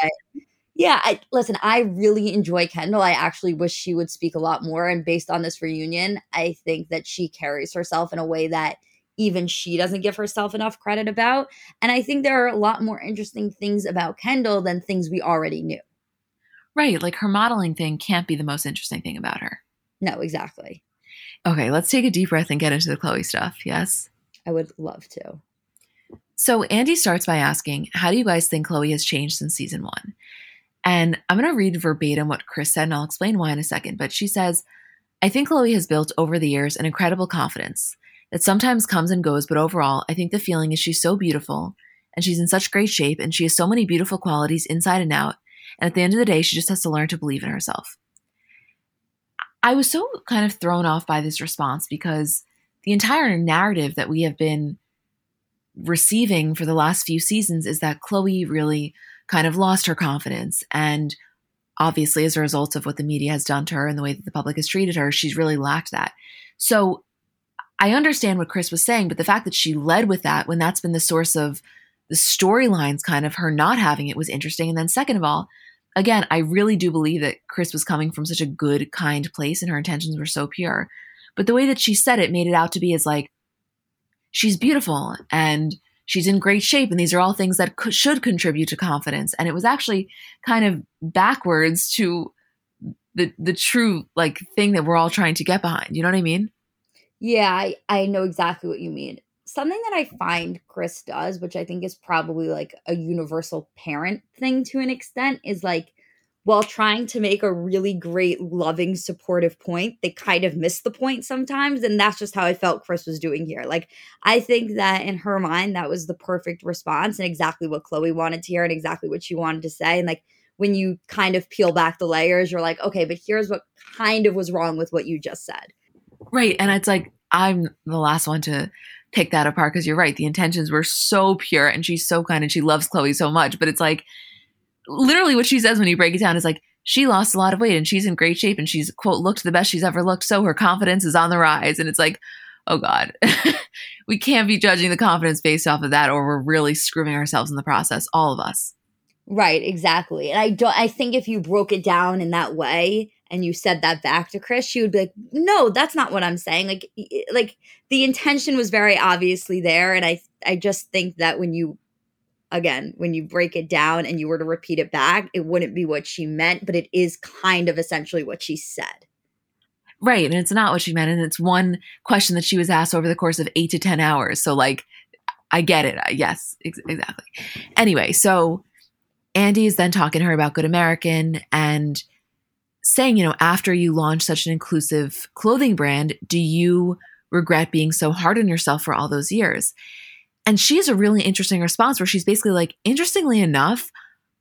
yeah, I, listen, I really enjoy Kendall. I actually wish she would speak a lot more. And based on this reunion, I think that she carries herself in a way that even she doesn't give herself enough credit about. And I think there are a lot more interesting things about Kendall than things we already knew. Right. Like her modeling thing can't be the most interesting thing about her. No, exactly. Okay, let's take a deep breath and get into the Khloé stuff. Yes? I would love to. So Andy starts by asking, How do you guys think Khloé has changed since season one? And I'm going to read verbatim what Kris said, and I'll explain why in a second. But she says, I think Khloé has built over the years an incredible confidence that sometimes comes and goes, but overall, I think the feeling is she's so beautiful and she's in such great shape and she has so many beautiful qualities inside and out. And at the end of the day, she just has to learn to believe in herself. I was so kind of thrown off by this response because the entire narrative that we have been receiving for the last few seasons is that Khloé really kind of lost her confidence. And obviously, as a result of what the media has done to her and the way that the public has treated her, she's really lacked that. So I understand what Kris was saying, but the fact that she led with that when that's been the source of the storylines, kind of her not having it, was interesting. And then, second of all, again, I really do believe that Kris was coming from such a good, kind place and her intentions were so pure. But the way that she said it made it out to be as like, she's beautiful and she's in great shape. And these are all things that could, should contribute to confidence. And it was actually kind of backwards to the, the true like thing that we're all trying to get behind. You know what I mean? Yeah, I, I know exactly what you mean. Something that I find Kris does, which I think is probably like a universal parent thing to an extent, is like while trying to make a really great, loving, supportive point, they kind of miss the point sometimes. And that's just how I felt Kris was doing here. Like, I think that in her mind, that was the perfect response and exactly what Khloé wanted to hear and exactly what she wanted to say. And like, when you kind of peel back the layers, you're like, okay, but here's what kind of was wrong with what you just said. Right. And it's like, I'm the last one to pick that apart because you're right. The intentions were so pure and she's so kind and she loves Khloé so much. But it's like, literally what she says when you break it down is like, she lost a lot of weight and she's in great shape and she's, quote, looked the best she's ever looked. So her confidence is on the rise. And it's like, oh God, we can't be judging the confidence based off of that or we're really screwing ourselves in the process, all of us. Right, exactly. And I don't I think if you broke it down in that way and you said that back to Kris, she would be like, "No, that's not what I'm saying." Like like the intention was very obviously there and I I just think that when you again, when you break it down and you were to repeat it back, it wouldn't be what she meant, but it is kind of essentially what she said. Right. And it's not what she meant. And it's one question that she was asked over the course of eight to 10 hours. So, like, I get it. Yes, ex- exactly. Anyway, so Andy is then talking to her about Good American and saying, you know, after you launch such an inclusive clothing brand, do you regret being so hard on yourself for all those years? And she has a really interesting response where she's basically like, interestingly enough,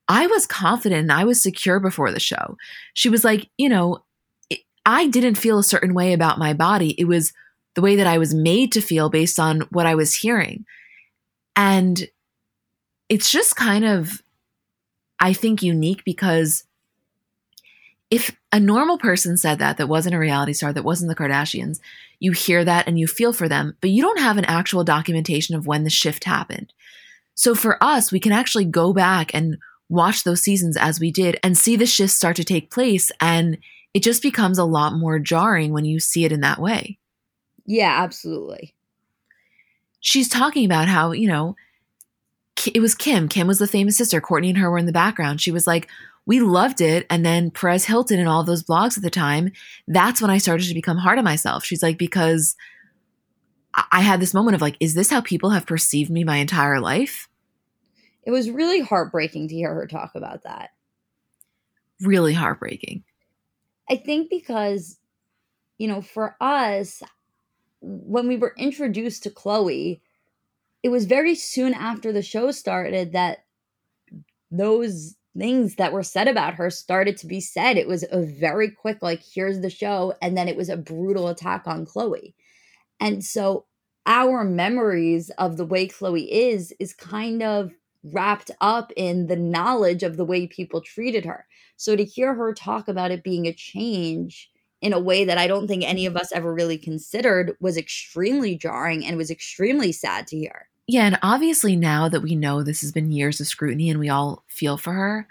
I was confident and I was secure before the show. She was like, you know, I didn't feel a certain way about my body. It was the way that I was made to feel based on what I was hearing. And it's just kind of, I think, unique because if a normal person said that, that wasn't a reality star, that wasn't the Kardashians, you hear that and you feel for them, but you don't have an actual documentation of when the shift happened. So for us, we can actually go back and watch those seasons as we did and see the shifts start to take place. And it just becomes a lot more jarring when you see it in that way. Yeah, absolutely. She's talking about how, you know, it was Kim. Kim was the famous sister. Kourtney and her were in the background. She was like, we loved it. And then Perez Hilton and all those blogs at the time, that's when I started to become hard on myself. She's like, because I had this moment of like, is this how people have perceived me my entire life? It was really heartbreaking to hear her talk about that. Really heartbreaking. I think because, you know, for us, when we were introduced to Khloé, it was very soon after the show started that those things that were said about her started to be said. It was a very quick, like, here's the show. And then it was a brutal attack on Khloé. And so our memories of the way Khloé is, is kind of wrapped up in the knowledge of the way people treated her. So to hear her talk about it being a change in a way that I don't think any of us ever really considered was extremely jarring and was extremely sad to hear. Yeah, and obviously now that we know this has been years of scrutiny and we all feel for her,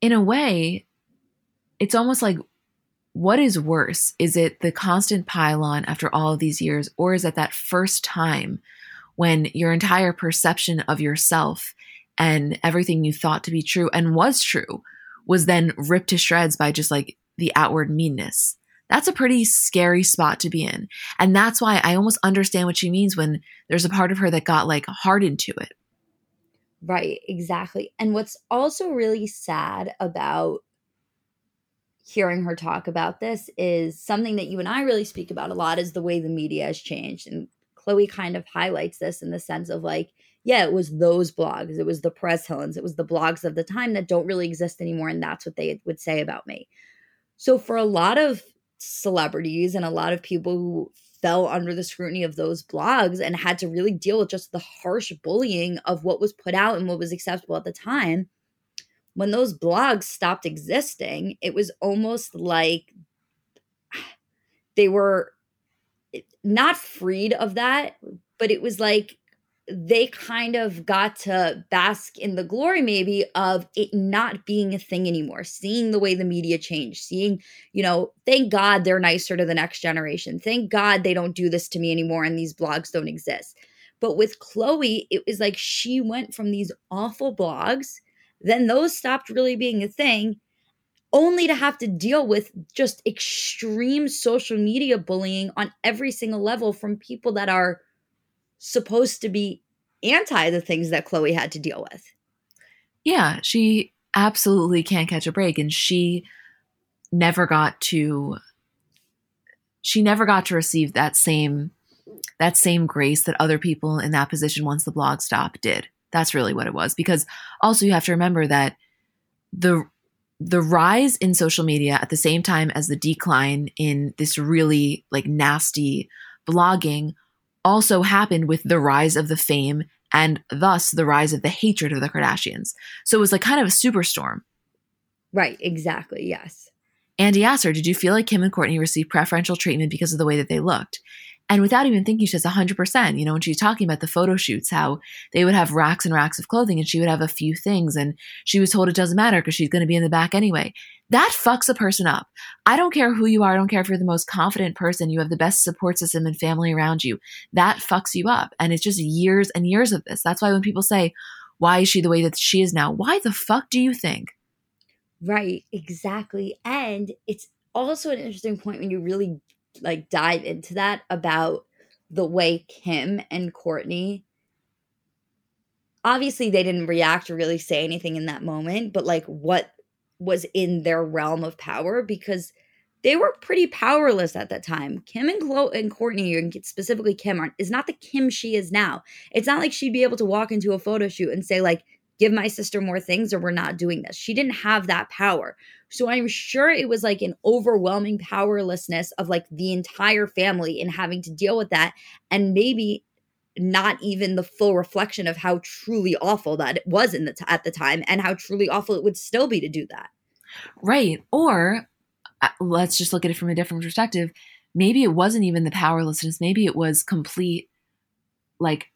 in a way, it's almost like what is worse? Is it the constant pile-on after all of these years, or is it that first time when your entire perception of yourself and everything you thought to be true and was true was then ripped to shreds by just like the outward meanness. That's a pretty scary spot to be in. And that's why I almost understand what she means when there's a part of her that got like hardened to it. Right, exactly. And what's also really sad about hearing her talk about this is something that you and I really speak about a lot is the way the media has changed. And Khloé kind of highlights this in the sense of like, yeah, it was those blogs. It was the Perez Hiltons. It was the blogs of the time that don't really exist anymore. And that's what they would say about me. So for a lot of celebrities and a lot of people who fell under the scrutiny of those blogs and had to really deal with just the harsh bullying of what was put out and what was acceptable at the time, when those blogs stopped existing, it was almost like they were eh, not freed of that, but it was like they kind of got to bask in the glory maybe of it not being a thing anymore seeing the way the media changed seeing you know thank god they're nicer to the next generation. Thank god they don't do this to me anymore and these blogs don't exist. But with khloé it was like she went from these awful blogs then those stopped really being a thing only to have to deal with just extreme social media bullying on every single level from people that are supposed to be anti the things that Khloé had to deal with. Yeah, she absolutely can't catch a break and she never got to she never got to receive that same that same grace that other people in that position once the blog stopped did. That's really what it was because also you have to remember that the the rise in social media at the same time as the decline in this really like nasty blogging also happened with the rise of the fame and thus the rise of the hatred of the Kardashians. So it was like kind of a superstorm. Right, exactly. Yes. Andy asked her, Did you feel like Kim and Kourtney received preferential treatment because of the way that they looked? And without even thinking, she says 100%. You know, when she's talking about the photo shoots, how they would have racks and racks of clothing and she would have a few things. And she was told it doesn't matter because she's going to be in the back anyway. that fucks a person up. I don't care who you are. I don't care if you're the most confident person. You have the best support system and family around you. That fucks you up. And it's just years and years of this. That's why when people say, why is she the way that she is now? Why the fuck do you think? Right, exactly. And it's also an interesting point when you really like dive into that about the way Kim and Kourtney obviously they didn't react or really say anything in that moment, but like what was in their realm of power because they were pretty powerless at that time. Kim and Khloé and Kourtney, and specifically Kim, aren't is not the Kim she is now. It's not like she'd be able to walk into a photo shoot and say like, "Give my sister more things," or "We're not doing this." She didn't have that power, so I'm sure it was like an overwhelming powerlessness of like the entire family in having to deal with that, and maybe not even the full reflection of how truly awful that it was in the t- at the time and how truly awful it would still be to do that. Right. Or uh, let's just look at it from a different perspective. Maybe it wasn't even the powerlessness. Maybe it was complete like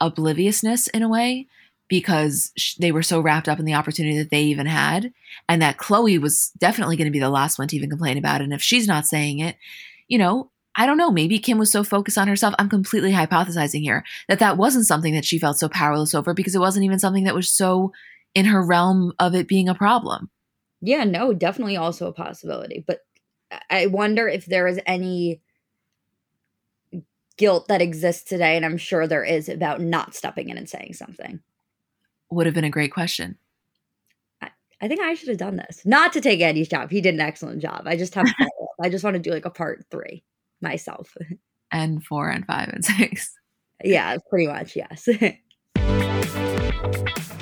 obliviousness in a way because sh- they were so wrapped up in the opportunity that they even had and that Khloé was definitely going to be the last one to even complain about it. And if she's not saying it, you know, I don't know, maybe Kim was so focused on herself. I'm completely hypothesizing here that that wasn't something that she felt so powerless over because it wasn't even something that was so in her realm of it being a problem. Yeah, no, definitely also a possibility. But I wonder if there is any guilt that exists today, and I'm sure there is about not stepping in and saying something. Would have been a great question. I, I think I should have done this. Not to take Eddie's job. He did an excellent job. I just have I just want to do like a part three myself. And four and five and six. Yeah, pretty much, yes.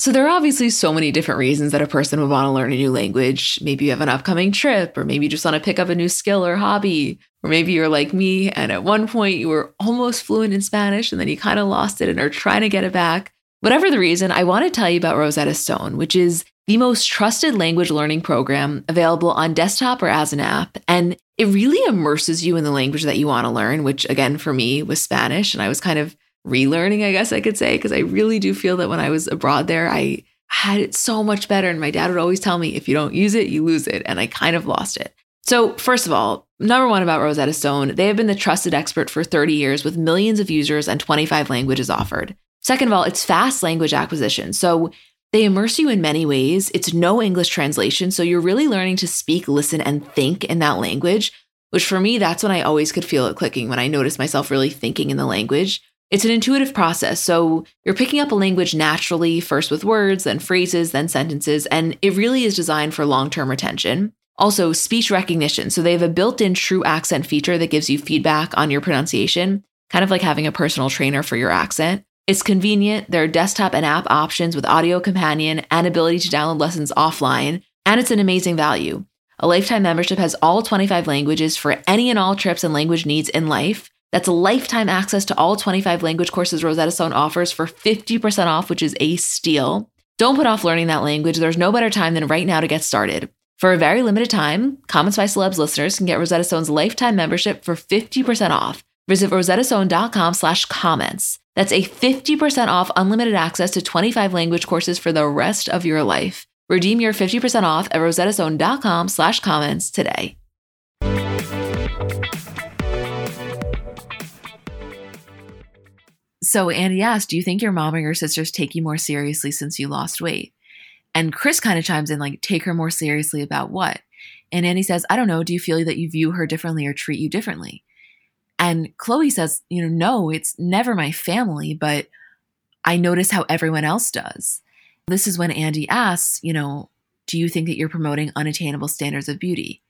So there are obviously so many different reasons that a person would want to learn a new language. Maybe you have an upcoming trip, or maybe you just want to pick up a new skill or hobby. Or maybe you're like me, and at one point you were almost fluent in Spanish, and then you kind of lost it and are trying to get it back. Whatever the reason, I want to tell you about Rosetta Stone, which is the most trusted language learning program available on desktop or as an app. And it really immerses you in the language that you want to learn, which again, for me was Spanish. And I was kind of relearning, I guess I could say, because I really do feel that when I was abroad there, I had it so much better. And my dad would always tell me, if you don't use it, you lose it. And I kind of lost it. So, first of all, number one about Rosetta Stone, they have been the trusted expert for 30 years with millions of users and 25 languages offered. Second of all, it's fast language acquisition. So, they immerse you in many ways. It's no English translation. So, you're really learning to speak, listen, and think in that language, which for me, that's when I always could feel it clicking when I noticed myself really thinking in the language. It's an intuitive process. So you're picking up a language naturally, first with words, then phrases, then sentences, and it really is designed for long term retention. Also, speech recognition. So they have a built in true accent feature that gives you feedback on your pronunciation, kind of like having a personal trainer for your accent. It's convenient. There are desktop and app options with audio companion and ability to download lessons offline, and it's an amazing value. A lifetime membership has all 25 languages for any and all trips and language needs in life. That's lifetime access to all 25 language courses Rosetta Stone offers for 50% off, which is a steal. Don't put off learning that language. There's no better time than right now to get started. For a very limited time, Comments by Celebs listeners can get Rosetta Stone's lifetime membership for 50% off. Visit rosettastone.com slash comments. That's a 50% off unlimited access to 25 language courses for the rest of your life. Redeem your 50% off at rosettastone.com slash comments today. So Andy asked, Do you think your mom or your sisters take you more seriously since you lost weight? And Kris kind of chimes in, like, take her more seriously about what? And Andy says, I don't know. Do you feel that you view her differently or treat you differently? And Khloé says, you know, no, it's never my family, but I notice how everyone else does. This is when Andy asks, you know, do you think that you're promoting unattainable standards of beauty?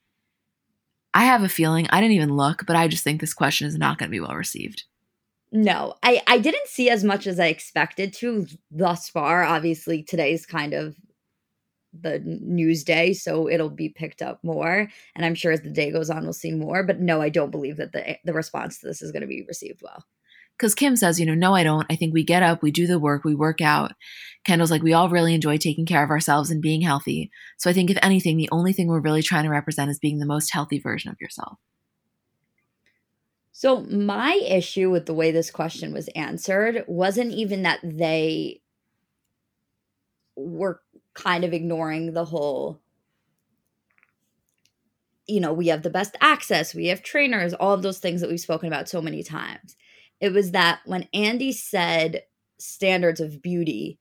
I have a feeling, I didn't even look, but I just think this question is not going to be well received. No, I I didn't see as much as I expected to thus far. Obviously, today's kind of the news day, so it'll be picked up more. And I'm sure as the day goes on, we'll see more. But no, I don't believe that the the response to this is going to be received well. Because Kim says, you know, no, I don't. I think we get up, we do the work, we work out. Kendall's like, we all really enjoy taking care of ourselves and being healthy. So I think, if anything, the only thing we're really trying to represent is being the most healthy version of yourself. So, my issue with the way this question was answered wasn't even that they we're kind of ignoring the whole you know, we have the best access, we have trainers, all of those things that we've spoken about so many times. It was that when Andy said standards of beauty,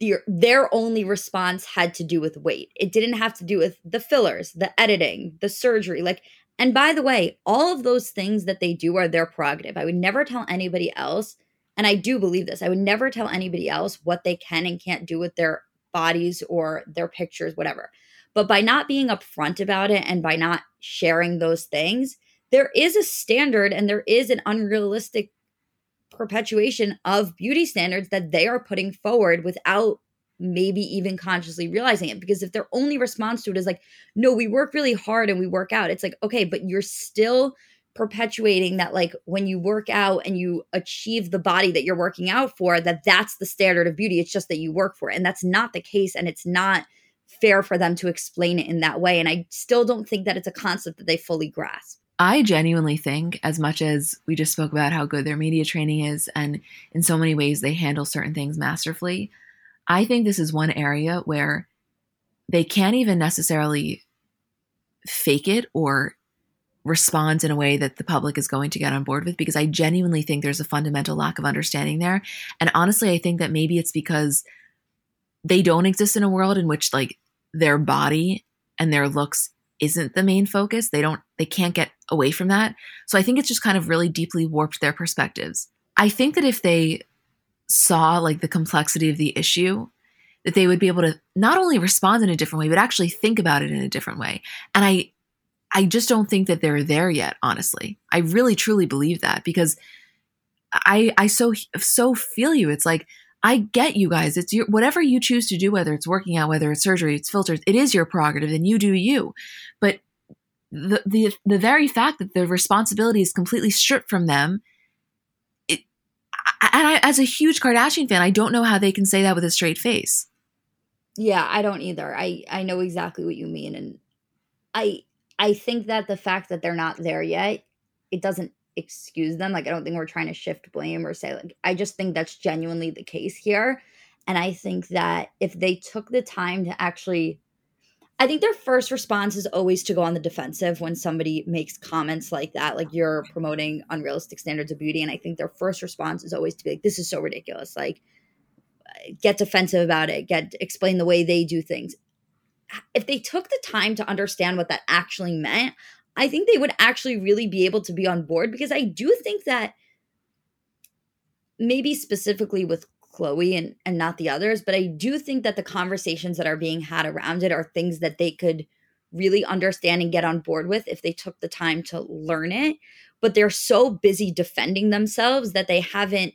their, their only response had to do with weight. It didn't have to do with the fillers, the editing, the surgery. Like, and by the way, all of those things that they do are their prerogative. I would never tell anybody else, and I do believe this, I would never tell anybody else what they can and can't do with their bodies or their pictures, whatever. But by not being upfront about it and by not sharing those things, there is a standard and there is an unrealistic perpetuation of beauty standards that they are putting forward without maybe even consciously realizing it because if their only response to it is like no we work really hard and we work out it's like okay but you're still perpetuating that like when you work out and you achieve the body that you're working out for that that's the standard of beauty it's just that you work for it and that's not the case and it's not fair for them to explain it in that way. And I still don't think that it's a concept that they fully grasp. I genuinely think, as much as we just spoke about how good their media training is, and in so many ways they handle certain things masterfully, I think this is one area where they can't even necessarily fake it or respond in a way that the public is going to get on board with because I genuinely think there's a fundamental lack of understanding there. And honestly, I think that maybe it's because they don't exist in a world in which like their body and their looks isn't the main focus. They don't they can't get away from that. So I think it's just kind of really deeply warped their perspectives. I think that if they saw like the complexity of the issue, that they would be able to not only respond in a different way, but actually think about it in a different way. And I I just don't think that they're there yet, honestly. I really truly believe that because I I so so feel you. It's like I get you guys. It's your whatever you choose to do, whether it's working out, whether it's surgery, it's filters, it is your prerogative and you do you. But the the the very fact that the responsibility is completely stripped from them, and I as a huge Kardashian fan, I don't know how they can say that with a straight face. Yeah, I don't either. I I know exactly what you mean and I I think that the fact that they're not there yet, it doesn't excuse them. Like I don't think we're trying to shift blame or say like I just think that's genuinely the case here. And I think that if they took the time to actually I think their first response is always to go on the defensive when somebody makes comments like that, like you're promoting unrealistic standards of beauty. And I think their first response is always to be like, this is so ridiculous. Like, get defensive about it, get explain the way they do things. If they took the time to understand what that actually meant, I think they would actually really be able to be on board because I do think that maybe specifically with Khloé and, and not the others, but I do think that the conversations that are being had around it are things that they could really understand and get on board with if they took the time to learn it. But they're so busy defending themselves that they haven't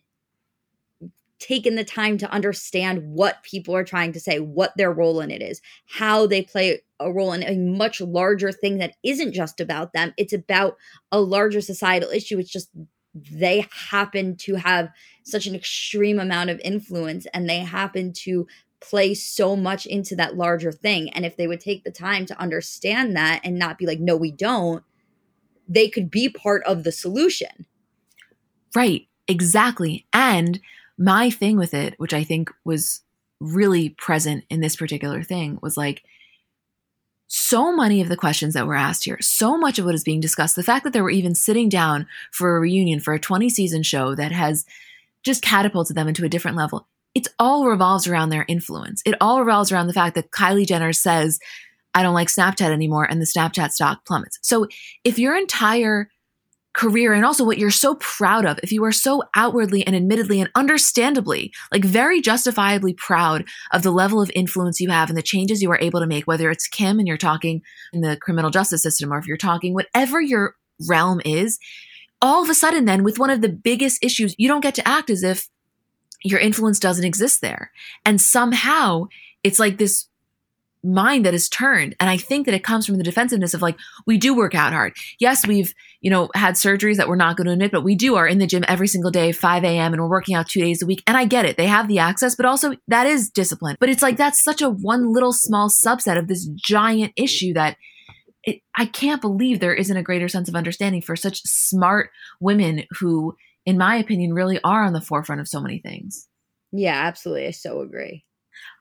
taken the time to understand what people are trying to say, what their role in it is, how they play a role in a much larger thing that isn't just about them. It's about a larger societal issue. It's just they happen to have such an extreme amount of influence and they happen to play so much into that larger thing. And if they would take the time to understand that and not be like, no, we don't, they could be part of the solution. Right, exactly. And my thing with it, which I think was really present in this particular thing, was like, so many of the questions that were asked here, so much of what is being discussed, the fact that they were even sitting down for a reunion for a 20 season show that has just catapulted them into a different level, it all revolves around their influence. It all revolves around the fact that Kylie Jenner says, I don't like Snapchat anymore, and the Snapchat stock plummets. So if your entire career and also what you're so proud of, if you are so outwardly and admittedly and understandably, like very justifiably proud of the level of influence you have and the changes you are able to make, whether it's Kim and you're talking in the criminal justice system or if you're talking whatever your realm is, all of a sudden, then with one of the biggest issues, you don't get to act as if your influence doesn't exist there. And somehow it's like this mind that is turned. And I think that it comes from the defensiveness of like, we do work out hard. Yes, we've, you know, had surgeries that we're not going to admit, but we do are in the gym every single day, 5 a.m. and we're working out two days a week. And I get it. They have the access, but also that is discipline. But it's like, that's such a one little small subset of this giant issue that it, I can't believe there isn't a greater sense of understanding for such smart women who, in my opinion, really are on the forefront of so many things. Yeah, absolutely. I so agree.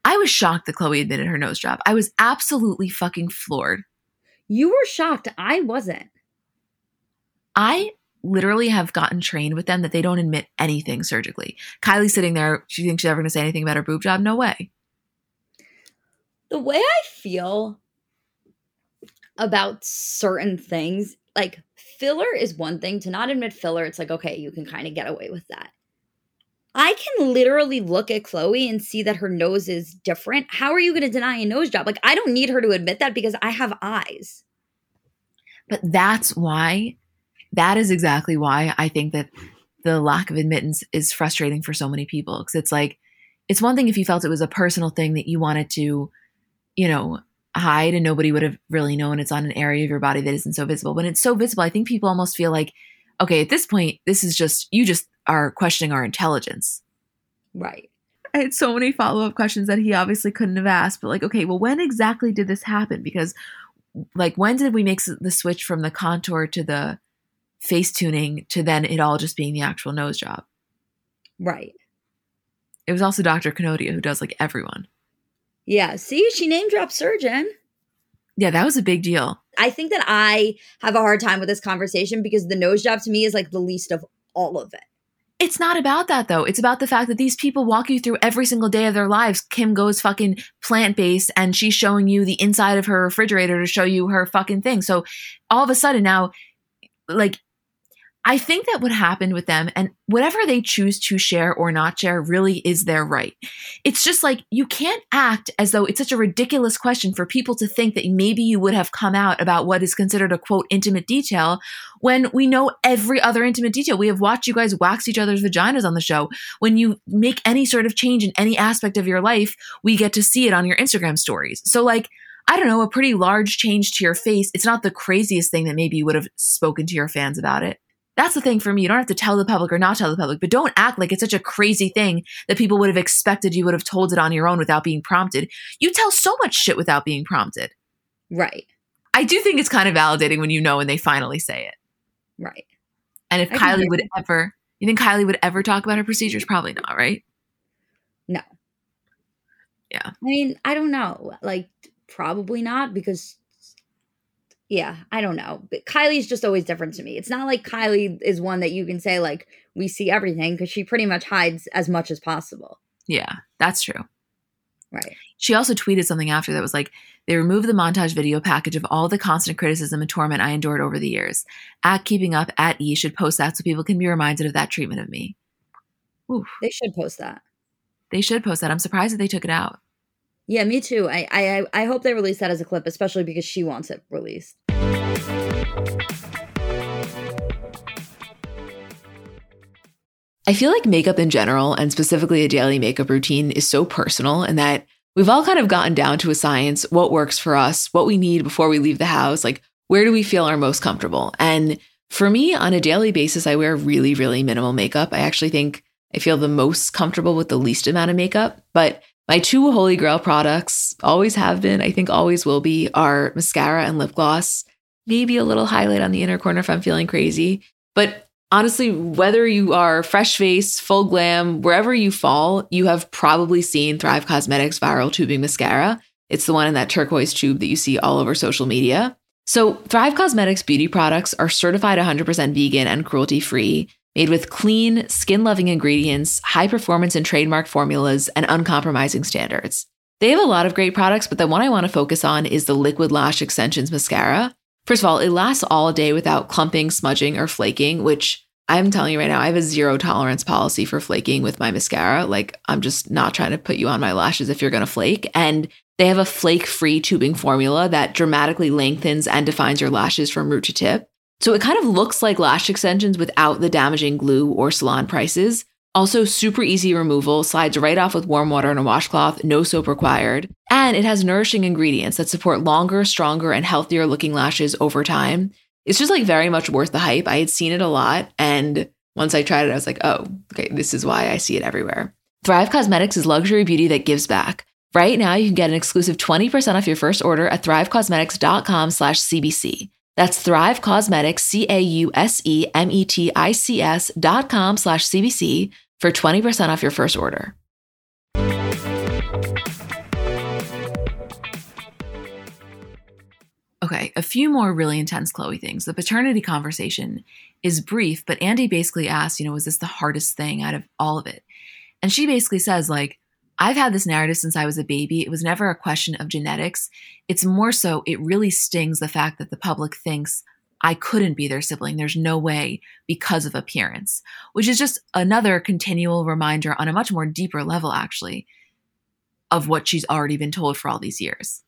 I was shocked that Khloé admitted her nose job. I was absolutely fucking floored. You were shocked. I wasn't. I literally have gotten trained with them that they don't admit anything surgically. Kylie sitting there, she thinks she's ever going to say anything about her boob job? No way. The way I feel about certain things, like filler is one thing. To not admit filler, it's like, okay, you can kind of get away with that. I can literally look at Khloé and see that her nose is different. How are you going to deny a nose job? Like, I don't need her to admit that because I have eyes. But that's why, that is exactly why I think that the lack of admittance is frustrating for so many people. Because it's like, it's one thing if you felt it was a personal thing that you wanted to, you know, hide and nobody would have really known it's on an area of your body that isn't so visible. When it's so visible, I think people almost feel like, okay, at this point, this is just, you just are questioning our intelligence. Right. I had so many follow up questions that he obviously couldn't have asked, but like, okay, well, when exactly did this happen? Because, like, when did we make the switch from the contour to the face tuning to then it all just being the actual nose job? Right. It was also Dr. Kanodia who does like everyone. Yeah. See, she name dropped surgeon. Yeah, that was a big deal. I think that I have a hard time with this conversation because the nose job to me is like the least of all of it. It's not about that though. It's about the fact that these people walk you through every single day of their lives. Kim goes fucking plant based and she's showing you the inside of her refrigerator to show you her fucking thing. So all of a sudden now, like I think that what happened with them and whatever they choose to share or not share really is their right. It's just like you can't act as though it's such a ridiculous question for people to think that maybe you would have come out about what is considered a quote intimate detail when we know every other intimate detail. We have watched you guys wax each other's vaginas on the show. When you make any sort of change in any aspect of your life, we get to see it on your Instagram stories. So like, I don't know, a pretty large change to your face. It's not the craziest thing that maybe you would have spoken to your fans about it. That's the thing for me. You don't have to tell the public or not tell the public, but don't act like it's such a crazy thing that people would have expected you would have told it on your own without being prompted. You tell so much shit without being prompted. Right. I do think it's kind of validating when you know when they finally say it. Right. And if I Kylie would ever, you think Kylie would ever talk about her procedures? Probably not, right? No. Yeah. I mean, I don't know. Like, probably not because, yeah, I don't know. But Kylie's just always different to me. It's not like Kylie is one that you can say, like, we see everything because she pretty much hides as much as possible. Yeah, that's true. Right. She also tweeted something after that was like, they removed the montage video package of all the constant criticism and torment I endured over the years. At Keeping Up, at E should post that so people can be reminded of that treatment of me. Oof. They should post that. They should post that. I'm surprised that they took it out. Yeah, me too. I, I I hope they release that as a clip, especially because she wants it released. I feel like makeup in general, and specifically a daily makeup routine, is so personal and that we've all kind of gotten down to a science what works for us, what we need before we leave the house, like where do we feel our most comfortable. And for me, on a daily basis, I wear really, really minimal makeup. I actually think I feel the most comfortable with the least amount of makeup. But my two holy grail products always have been, I think always will be, are mascara and lip gloss. Maybe a little highlight on the inner corner if I'm feeling crazy. But honestly, whether you are fresh face, full glam, wherever you fall, you have probably seen Thrive Causemetics viral tubing mascara. It's the one in that turquoise tube that you see all over social media. So, Thrive Causemetics beauty products are certified 100% vegan and cruelty free, made with clean, skin loving ingredients, high performance and trademark formulas, and uncompromising standards. They have a lot of great products, but the one I want to focus on is the Liquid Lash Extensions Mascara. First of all, it lasts all day without clumping, smudging, or flaking, which I'm telling you right now, I have a zero tolerance policy for flaking with my mascara. Like, I'm just not trying to put you on my lashes if you're going to flake. And they have a flake free tubing formula that dramatically lengthens and defines your lashes from root to tip. So it kind of looks like lash extensions without the damaging glue or salon prices. Also, super easy removal, slides right off with warm water and a washcloth, no soap required. And it has nourishing ingredients that support longer, stronger, and healthier looking lashes over time. It's just like very much worth the hype. I had seen it a lot. And once I tried it, I was like, oh, okay, this is why I see it everywhere. Thrive Causemetics is luxury beauty that gives back. Right now, you can get an exclusive 20% off your first order at thrivecausemetics.com slash CBC. That's Thrive Causemetics, C A U S E M E T I C S dot com slash CBC for 20% off your first order. Okay, a few more really intense Khloé things. The paternity conversation is brief, but Andy basically asks, you know, was this the hardest thing out of all of it? And she basically says, like, I've had this narrative since I was a baby. It was never a question of genetics. It's more so, it really stings the fact that the public thinks I couldn't be their sibling. There's no way because of appearance, which is just another continual reminder on a much more deeper level, actually, of what she's already been told for all these years.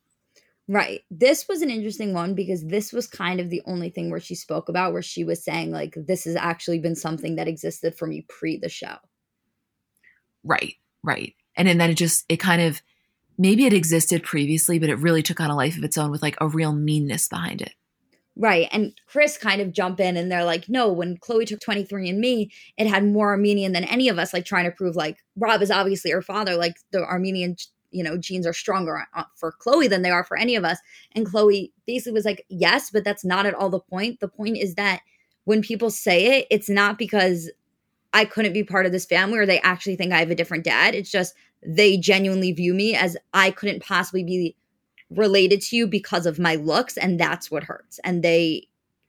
Right. This was an interesting one because this was kind of the only thing where she spoke about where she was saying, like, this has actually been something that existed for me pre the show. Right, right. And, and then it just, it kind of, maybe it existed previously, but it really took on a life of its own with like a real meanness behind it. Right. And Kris kind of jump in and they're like, no, when Khloé took 23andMe, it had more Armenian than any of us, like trying to prove like Rob is obviously her father. Like the Armenian, you know, genes are stronger uh, for Khloé than they are for any of us. And Khloé basically was like, yes, but that's not at all the point. The point is that when people say it, it's not because I couldn't be part of this family or they actually think I have a different dad. It's just they genuinely view me as I couldn't possibly be related to you because of my looks and that's what hurts. And they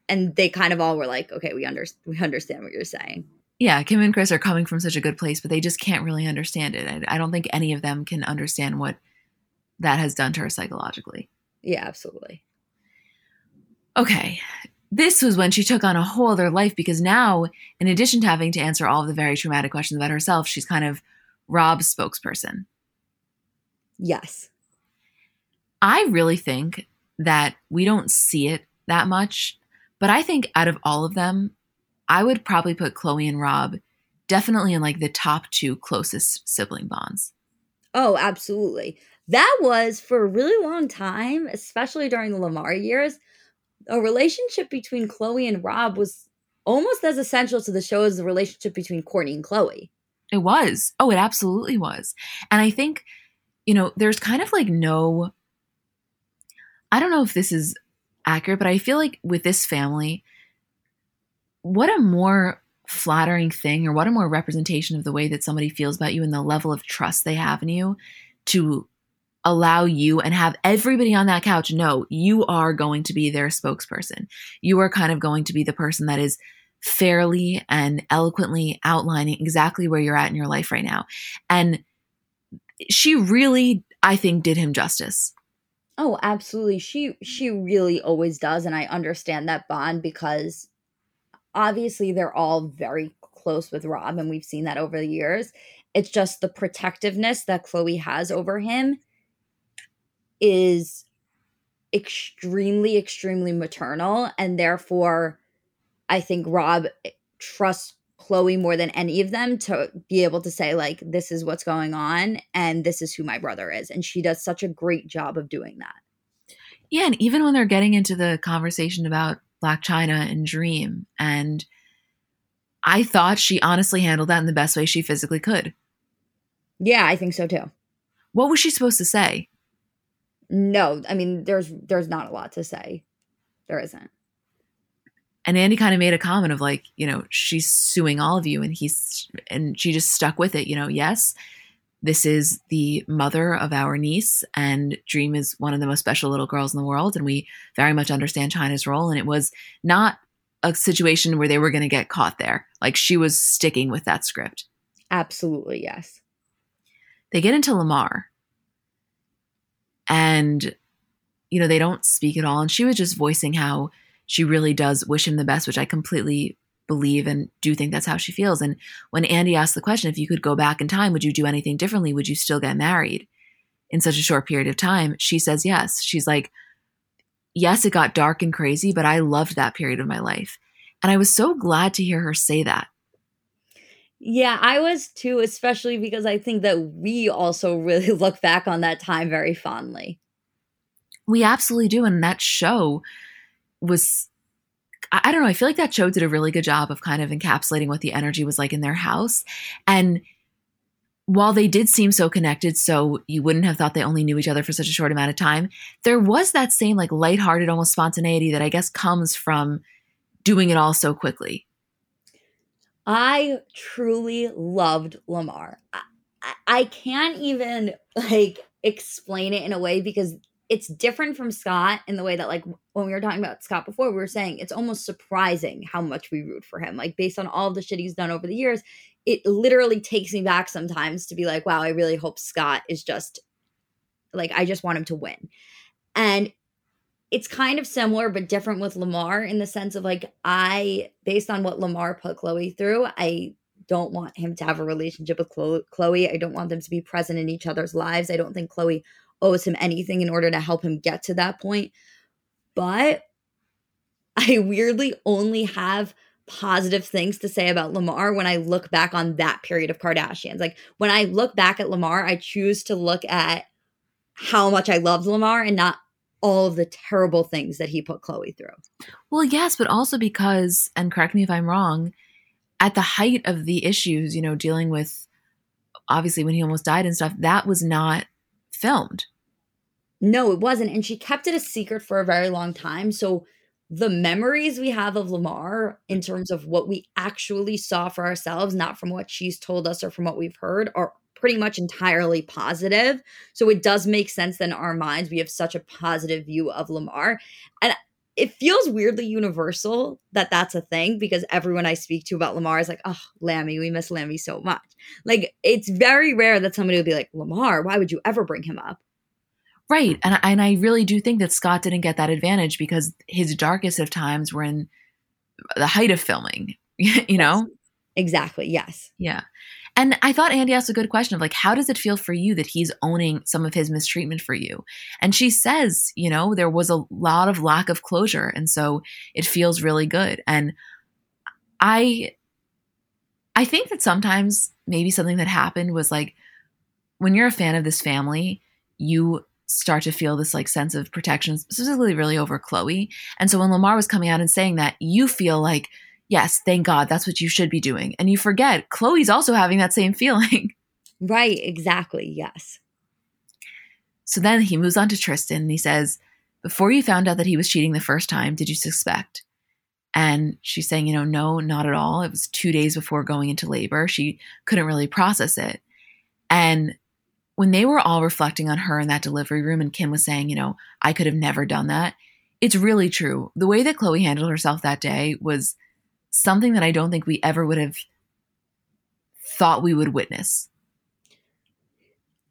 and they kind of all were like okay we under we understand what you're saying. Yeah kim and Kris are coming from such a good place but they just can't really understand it I, I don't think any of them can understand what that has done to her psychologically. Yeah absolutely. Okay this was when she took on a whole other life because now in addition to having to answer all of the very traumatic questions about herself she's kind of rob's spokesperson yes I really think that we don't see it that much, but I think out of all of them, I would probably put Khloé and Rob definitely in like the top two closest sibling bonds. Oh, absolutely. That was for a really long time, especially during the Lamar years. A relationship between Khloé and Rob was almost as essential to the show as the relationship between Kourtney and Khloé. It was. Oh, it absolutely was. And I think, you know, there's kind of like no I don't know if this is accurate, but I feel like with this family, what a more flattering thing or what a more representation of the way that somebody feels about you and the level of trust they have in you to allow you and have everybody on that couch know you are going to be their spokesperson. You are kind of going to be the person that is fairly and eloquently outlining exactly where you're at in your life right now. And she really, I think, did him justice. Oh, absolutely. She she really always does and I understand that bond because obviously they're all very close with Rob and we've seen that over the years. It's just the protectiveness that Khloé has over him is extremely extremely maternal and therefore I think Rob eh, trusts Khloé more than any of them to be able to say, like, this is what's going on and this is who my brother is. And she does such a great job of doing that. Yeah. And even when they're getting into the conversation about Blac Chyna and Dream, and I thought she honestly handled that in the best way she physically could. Yeah, I think so too. What was she supposed to say? No, I mean, there's there's not a lot to say. There isn't. And Andy kind of made a comment of like, you know, she's suing all of you. And he's, and she just stuck with it, you know, yes, this is the mother of our niece, and Dream is one of the most special little girls in the world. And we very much understand Chyna's role. And it was not a situation where they were going to get caught there. Like she was sticking with that script. Absolutely, yes. They get into Lamar. And, you know, they don't speak at all. And she was just voicing how she really does wish him the best, which I completely believe and do think that's how she feels. And when Andy asked the question, if you could go back in time, would you do anything differently? Would you still get married in such a short period of time? She says yes. She's like, yes, it got dark and crazy, but I loved that period of my life. And I was so glad to hear her say that. Yeah, I was too, especially because I think that we also really look back on that time very fondly. We absolutely do. And that show was I don't know, I feel like that show did a really good job of kind of encapsulating what the energy was like in their house. And while they did seem so connected, so you wouldn't have thought they only knew each other for such a short amount of time, there was that same like lighthearted, almost spontaneity that I guess comes from doing it all so quickly. I truly loved Lamar. I, I can't even like explain it in a way because it's different from Scott in the way that like when we were talking about Scott before, we were saying it's almost surprising how much we root for him. Like based on all the shit he's done over the years, it literally takes me back sometimes to be like, wow, I really hope Scott is just like I just want him to win. And it's kind of similar but different with Lamar in the sense of like I based on what Lamar put Khloé through, I don't want him to have a relationship with Khloé. I don't want them to be present in each other's lives. I don't think Khloé owes him anything in order to help him get to that point. But I weirdly only have positive things to say about Lamar when I look back on that period of Kardashians. Like when I look back at Lamar, I choose to look at how much I loved Lamar and not all of the terrible things that he put Khloé through. Well, yes, but also because, and correct me if I'm wrong, at the height of the issues, you know, dealing with obviously when he almost died and stuff, that was not filmed. No, it wasn't. And she kept it a secret for a very long time. So the memories we have of Lamar in terms of what we actually saw for ourselves, not from what she's told us or from what we've heard, are pretty much entirely positive. So it does make sense that in our minds we have such a positive view of Lamar. And it feels weirdly universal that that's a thing because everyone I speak to about Lamar is like, oh, Lambie, we miss Lambie so much. Like, it's very rare that somebody would be like, Lamar, why would you ever bring him up? Right. And, and I really do think that Scott didn't get that advantage because his darkest of times were in the height of filming, you know? Exactly. Yes. Yeah. And I thought Andy asked a good question of like, how does it feel for you that he's owning some of his mistreatment for you? And she says, you know, there was a lot of lack of closure. And so it feels really good. And I, I think that sometimes maybe something that happened was like, when you're a fan of this family, you start to feel this like sense of protection, specifically really over Khloé. And so when Lamar was coming out and saying that, you feel like, yes, thank God, that's what you should be doing. And you forget Khloé's also having that same feeling. Right, exactly. Yes. So then he moves on to Tristan and he says, Before you found out that he was cheating the first time, did you suspect? And she's saying, you know, no, not at all. It was two days before going into labor. She couldn't really process it. And when they were all reflecting on her in that delivery room and Kim was saying, you know, I could have never done that, it's really true. The way that Khloé handled herself that day was something that I don't think we ever would have thought we would witness.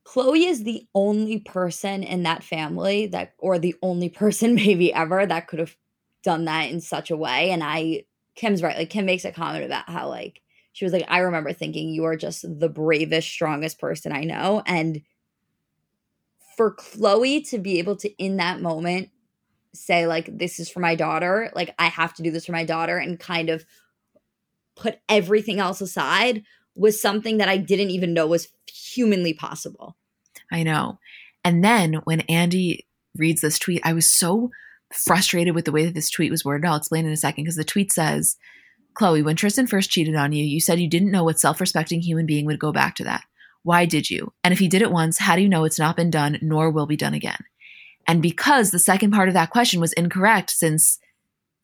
Khloé is the only person in that family that, or the only person maybe ever that could have done that in such a way. And I, Kim's right. Like, Kim makes a comment about how, like, she was like, I remember thinking you are just the bravest, strongest person I know. And for Khloé to be able to, in that moment, say, like, this is for my daughter, like, I have to do this for my daughter, and kind of put everything else aside was something that I didn't even know was humanly possible. I know. And then when Andy reads this tweet, I was so frustrated with the way that this tweet was worded. I'll explain in a second because the tweet says, khloé when Tristan first cheated on you, you said you didn't know what self respecting human being would go back to that. Why did you? And if he did it once, how do you know it's not been done nor will be done again? And because the second part of that question was incorrect, since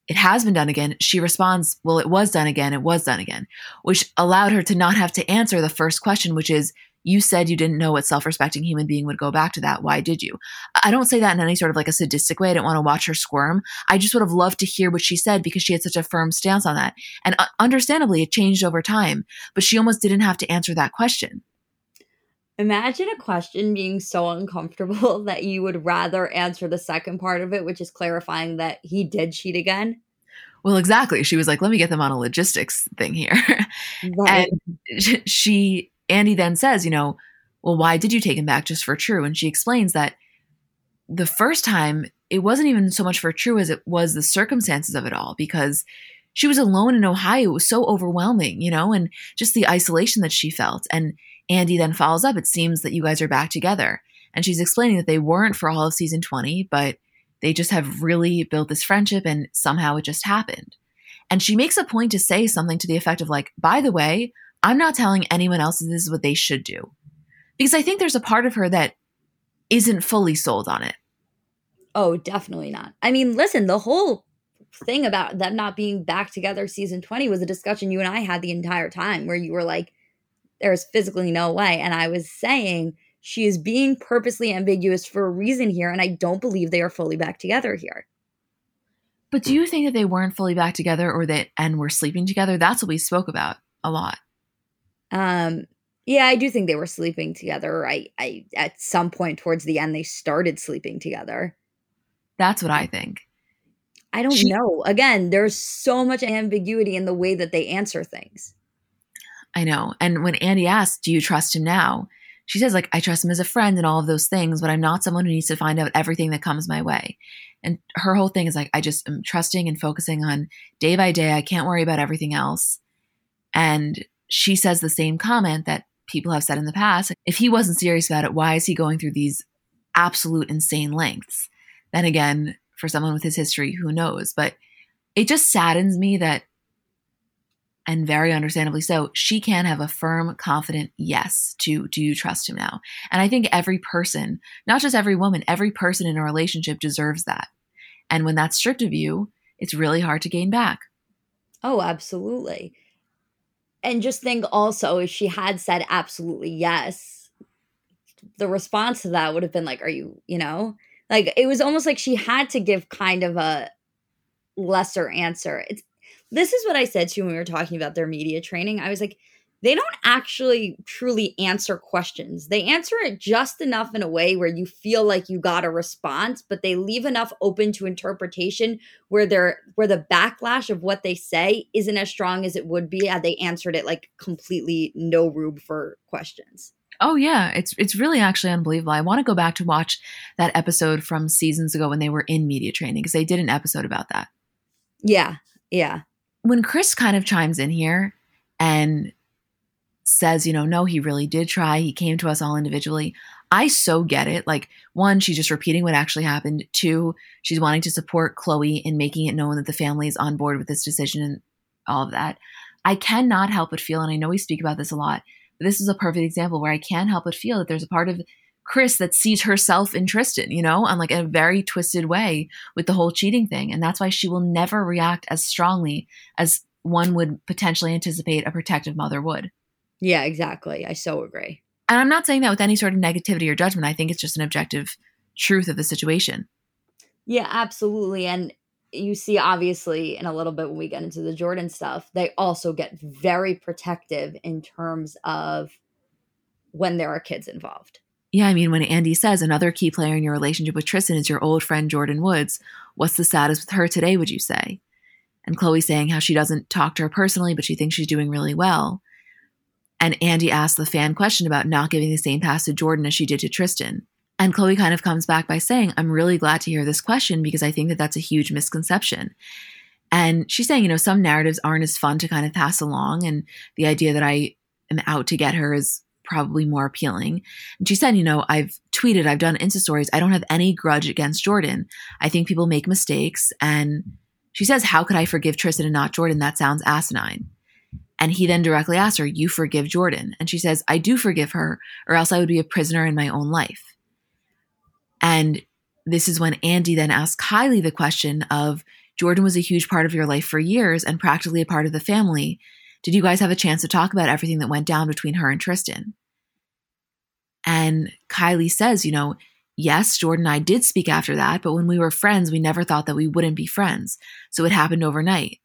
it has been done again, she responds, Well, it was done again, it was done again, which allowed her to not have to answer the first question, which is, you said you didn't know what self-respecting human being would go back to that. Why did you? I don't say that in any sort of like a sadistic way. I didn't want to watch her squirm. I just would have loved to hear what she said because she had such a firm stance on that. And uh, understandably it changed over time but she almost didn't have to answer that question imagine a question being so uncomfortable that you would rather answer the second part of it which is clarifying that he did cheat again well exactly she was like let me get them on a logistics thing here right. and she Andy then says, you know, well, why did you take him back just for True? And she explains that the first time it wasn't even so much for True as it was the circumstances of it all because she was alone in Ohio. It was so overwhelming, you know, and just the isolation that she felt. And Andy then follows up, it seems that you guys are back together. And she's explaining that they weren't for all of season 20, but they just have really built this friendship and somehow it just happened. And she makes a point to say something to the effect of, like, by the way, I'm not telling anyone else that this is what they should do. Because I think there's a part of her that isn't fully sold on it. Oh, definitely not. I mean, listen, the whole thing about them not being back together season 20 was a discussion you and I had the entire time where you were like, there's physically no way. And I was saying, She is being purposely ambiguous for a reason here, and I don't believe they are fully back together here. But do you think that they weren't fully back together or that and were sleeping together? That's what we spoke about a lot. Um yeah, I do think they were sleeping together. I I at some point towards the end they started sleeping together. That's what I think. I don't she, know. Again, there's so much ambiguity in the way that they answer things. I know. And when Andy asks, "Do you trust him now?" She says like I trust him as a friend and all of those things, but I'm not someone who needs to find out everything that comes my way. And her whole thing is like I just am trusting and focusing on day by day. I can't worry about everything else. And she says the same comment that people have said in the past. If he wasn't serious about it, why is he going through these absolute insane lengths? Then again, for someone with his history, who knows? But it just saddens me that, and very understandably so, she can have a firm, confident yes to do you trust him now? And I think every person, not just every woman, every person in a relationship deserves that. And when that's stripped of you, it's really hard to gain back. Oh, absolutely and just think also if she had said absolutely yes the response to that would have been like are you you know like it was almost like she had to give kind of a lesser answer it's this is what i said to you when we were talking about their media training i was like they don't actually truly answer questions. They answer it just enough in a way where you feel like you got a response, but they leave enough open to interpretation where they're where the backlash of what they say isn't as strong as it would be had they answered it like completely no room for questions. Oh yeah, it's it's really actually unbelievable. I want to go back to watch that episode from seasons ago when they were in media training because they did an episode about that. Yeah. Yeah. When Kris kind of chimes in here and says, you know, no, he really did try. He came to us all individually. I so get it. Like, one, she's just repeating what actually happened. Two, she's wanting to support Khloé in making it known that the family is on board with this decision and all of that. I cannot help but feel, and I know we speak about this a lot, but this is a perfect example where I can't help but feel that there's a part of Kris that sees herself in Tristan, you know, on like a very twisted way with the whole cheating thing. And that's why she will never react as strongly as one would potentially anticipate a protective mother would. Yeah, exactly. I so agree. And I'm not saying that with any sort of negativity or judgment. I think it's just an objective truth of the situation. Yeah, absolutely. And you see, obviously, in a little bit when we get into the Jordyn stuff, they also get very protective in terms of when there are kids involved. Yeah, I mean, when Andy says another key player in your relationship with Tristan is your old friend Jordyn Woods, what's the status with her today, would you say? And Khloé saying how she doesn't talk to her personally, but she thinks she's doing really well. And Andy asks the fan question about not giving the same pass to Jordyn as she did to Tristan. And Khloé kind of comes back by saying, I'm really glad to hear this question because I think that that's a huge misconception. And she's saying, you know, some narratives aren't as fun to kind of pass along. And the idea that I am out to get her is probably more appealing. And she said, you know, I've tweeted, I've done Insta stories. I don't have any grudge against Jordyn. I think people make mistakes. And she says, how could I forgive Tristan and not Jordyn? That sounds asinine. And he then directly asks her, You forgive Jordyn? And she says, I do forgive her, or else I would be a prisoner in my own life. And this is when Andy then asks Kylie the question of Jordyn was a huge part of your life for years and practically a part of the family. Did you guys have a chance to talk about everything that went down between her and Tristan? And Kylie says, you know, yes, Jordyn and I did speak after that, but when we were friends, we never thought that we wouldn't be friends. So it happened overnight.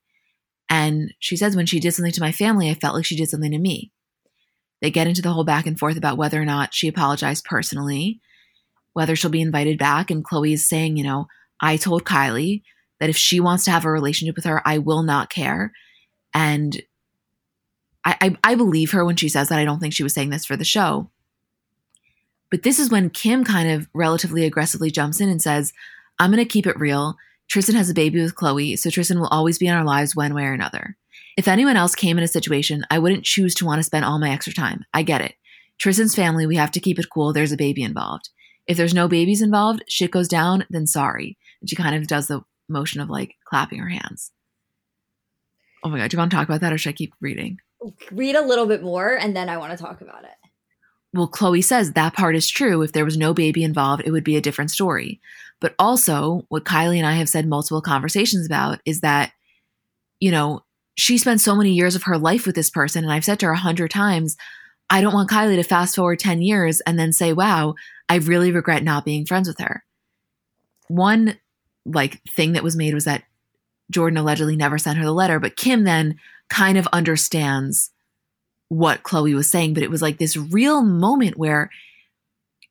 And she says, when she did something to my family, I felt like she did something to me. They get into the whole back and forth about whether or not she apologized personally, whether she'll be invited back. And Khloé is saying, you know, I told Kylie that if she wants to have a relationship with her, I will not care. And I, I, I believe her when she says that. I don't think she was saying this for the show. But this is when Kim kind of relatively aggressively jumps in and says, I'm going to keep it real. Tristan has a baby with Khloé, so Tristan will always be in our lives one way or another. If anyone else came in a situation, I wouldn't choose to want to spend all my extra time. I get it. Tristan's family, we have to keep it cool. There's a baby involved. If there's no babies involved, shit goes down, then sorry. And she kind of does the motion of like clapping her hands. Oh my God, do you want to talk about that or should I keep reading? Read a little bit more and then I want to talk about it. Well, Khloé says that part is true. If there was no baby involved, it would be a different story. But also, what Kylie and I have said multiple conversations about is that, you know, she spent so many years of her life with this person. And I've said to her a hundred times, I don't want Kylie to fast forward 10 years and then say, wow, I really regret not being friends with her. One like thing that was made was that Jordyn allegedly never sent her the letter, but Kim then kind of understands what Khloé was saying. But it was like this real moment where,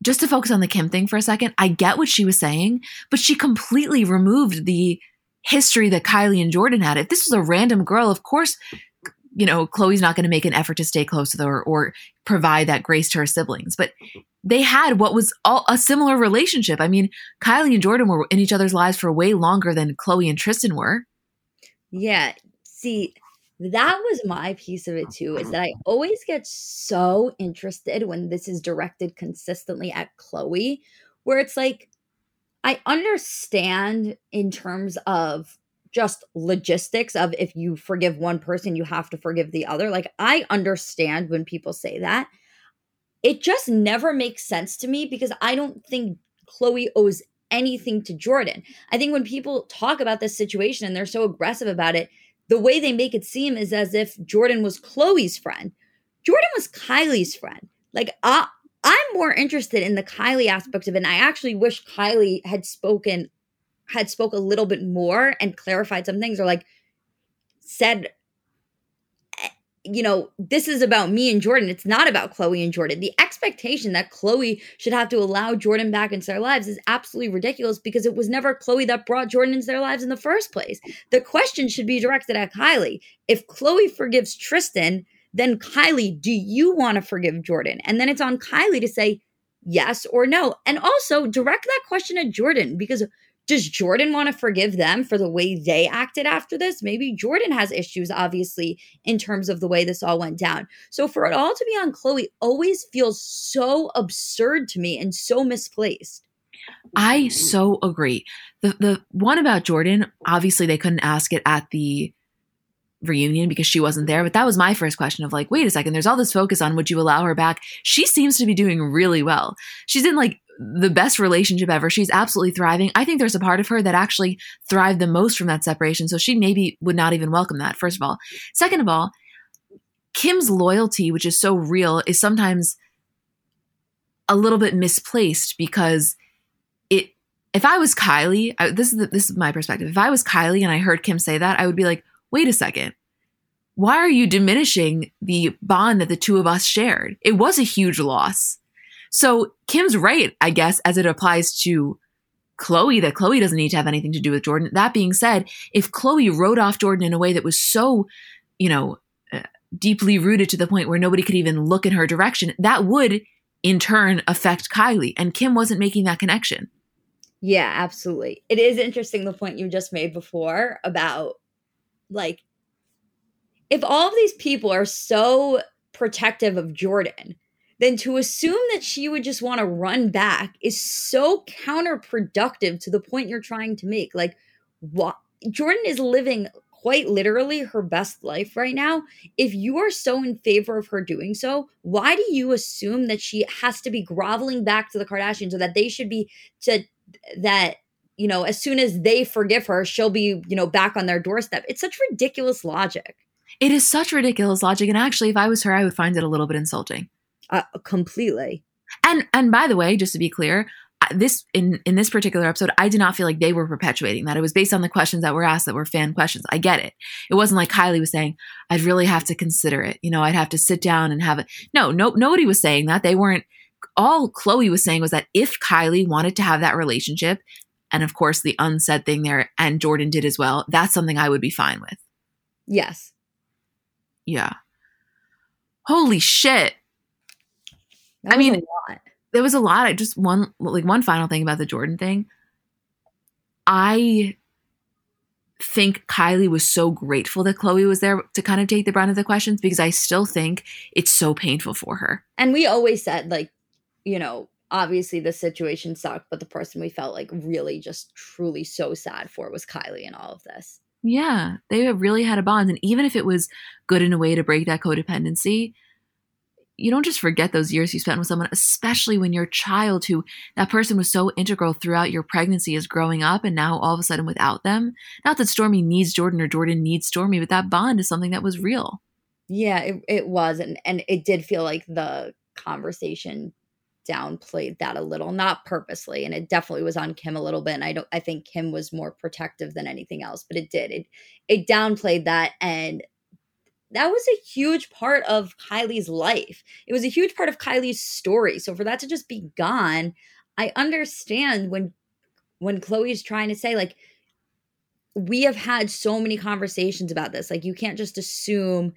just to focus on the Kim thing for a second, I get what she was saying, but she completely removed the history that Kylie and Jordyn had. If this was a random girl, of course, you know, Khloé's not going to make an effort to stay close to her or provide that grace to her siblings. But they had what was all a similar relationship. I mean, Kylie and Jordyn were in each other's lives for way longer than Khloé and Tristan were. Yeah. See, that was my piece of it too is that I mm-hmm. always get so interested when this is directed consistently at khloé where it's like, I understand in terms of just logistics of if you forgive one person, you have to forgive the other. Like, I understand when people say that. It just never makes sense to me because I don't think khloé owes anything to Jordyn. I think when people talk about this situation and they're so aggressive about it, the way they make it seem is as if Jordyn was Khloé's friend. Jordyn was Kylie's friend. Like I, I'm more interested in the Kylie aspect of it. And I actually wish Kylie had spoken, had spoke a little bit more and clarified some things, or like said you know, this is about me and Jordyn. It's not about Khloé and Jordyn. The expectation that Khloé should have to allow Jordyn back into their lives is absolutely ridiculous because it was never Khloé that brought Jordyn into their lives in the first place. The question should be directed at Kylie. If Khloé forgives Tristan, then Kylie, do you want to forgive Jordyn? And then it's on Kylie to say yes or no. And also direct that question at Jordyn because does Jordyn want to forgive them for the way they acted after this? Maybe Jordyn has issues, obviously, in terms of the way this all went down. So for it all to be on Khloé always feels so absurd to me and so misplaced. I so agree. The the one about Jordyn, obviously they couldn't ask it at the reunion because she wasn't there, but that was my first question of like, wait a second, there's all this focus on would you allow her back? She seems to be doing really well. She's in like the best relationship ever. She's absolutely thriving. I think there's a part of her that actually thrived the most from that separation. So she maybe would not even welcome that, first of all. Second of all, Kim's loyalty, which is so real, is sometimes a little bit misplaced because it if I was Kylie, I, this is the, this is my perspective. If I was Kylie and I heard Kim say that, I would be like, "Wait a second. Why are you diminishing the bond that the two of us shared? It was a huge loss." So Kim's right, I guess, as it applies to Khloé, that Khloé doesn't need to have anything to do with Jordyn. That being said, if Khloé wrote off Jordyn in a way that was so, you know, uh, deeply rooted to the point where nobody could even look in her direction, that would in turn affect Kylie. And Kim wasn't making that connection. Yeah, absolutely. It is interesting the point you just made before about like if all of these people are so protective of Jordyn, then to assume that she would just want to run back is so counterproductive to the point you're trying to make. Like, what Jordyn is living quite literally her best life right now. If you are so in favor of her doing so, why do you assume that she has to be groveling back to the Kardashians or that they should be to that you know, as soon as they forgive her, she'll be, you know, back on their doorstep. It's such ridiculous logic. It is such ridiculous logic. And actually, if I was her, I would find it a little bit insulting uh, completely. And and by the way, just to be clear, this in in this particular episode, I did not feel like they were perpetuating that. It was based on the questions that were asked that were fan questions. I get it. It wasn't like Kylie was saying, "I'd really have to consider it." You know, I'd have to sit down and have it. No, no, nobody was saying that. They weren't. All Khloé was saying was that if Kylie wanted to have that relationship, and of course the unsaid thing there, and Jordyn did as well, that's something I would be fine with. Yes. Yeah. Holy shit. I mean, there was a lot. I just one like one final thing about the Jordyn thing. I think Kylie was so grateful that Khloé was there to kind of take the brunt of the questions because I still think it's so painful for her. And we always said like, you know, obviously the situation sucked, but the person we felt like really just truly so sad for was Kylie in all of this. Yeah, they really had a bond. And even if it was good in a way to break that codependency, you don't just forget those years you spent with someone, especially when your child, who that person was so integral throughout your pregnancy, is growing up and now all of a sudden without them. Not that Stormi needs Jordyn or Jordyn needs Stormi, but that bond is something that was real. Yeah, it, it was. And, and it did feel like the conversation downplayed that a little, not purposely. And it definitely was on Kim a little bit. And I don't, I think Kim was more protective than anything else, but it did. It, it downplayed that. And that was a huge part of Kylie's life. It was a huge part of Kylie's story. So for that to just be gone, I understand when when Khloé's trying to say like we have had so many conversations about this. Like you can't just assume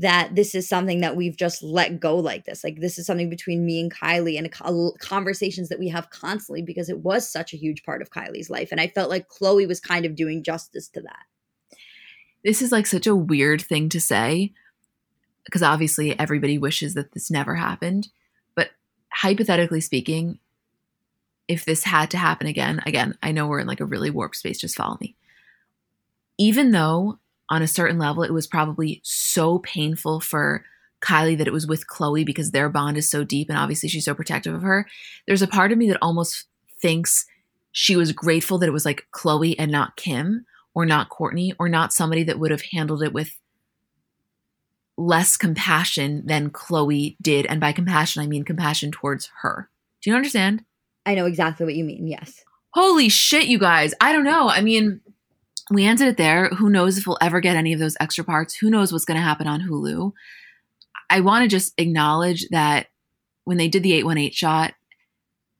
that this is something that we've just let go like this. Like this is something between me and Kylie and conversations that we have constantly because it was such a huge part of Kylie's life and I felt like Khloé was kind of doing justice to that this is like such a weird thing to say because obviously everybody wishes that this never happened. But hypothetically speaking, if this had to happen again, again, I know we're in like a really warped space, just follow me. Even though on a certain level it was probably so painful for Kylie that it was with Khloé because their bond is so deep and obviously she's so protective of her, there's a part of me that almost thinks she was grateful that it was like Khloé and not Kim or not Kourtney or not somebody that would have handled it with less compassion than Khloé did. And by compassion, I mean compassion towards her. Do you understand? I know exactly what you mean. Yes. Holy shit, you guys. I don't know. I mean, we ended it there. Who knows if we'll ever get any of those extra parts? Who knows what's going to happen on Hulu? I want to just acknowledge that when they did the 818 shot,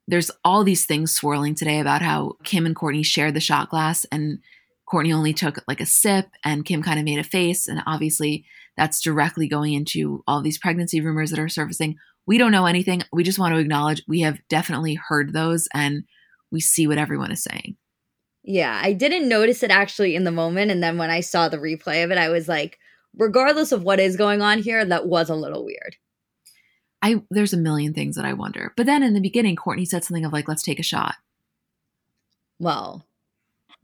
there's all these things swirling today about how Kim and Kourtney shared the shot glass and Kourtney only took like a sip and Kim kind of made a face. And obviously, that's directly going into all these pregnancy rumors that are surfacing. We don't know anything. We just want to acknowledge we have definitely heard those and we see what everyone is saying. Yeah, I didn't notice it actually in the moment. And then when I saw the replay of it, I was like, regardless of what is going on here, that was a little weird. I there's a million things that I wonder. But then in the beginning, Kourtney said something of like, let's take a shot. Well,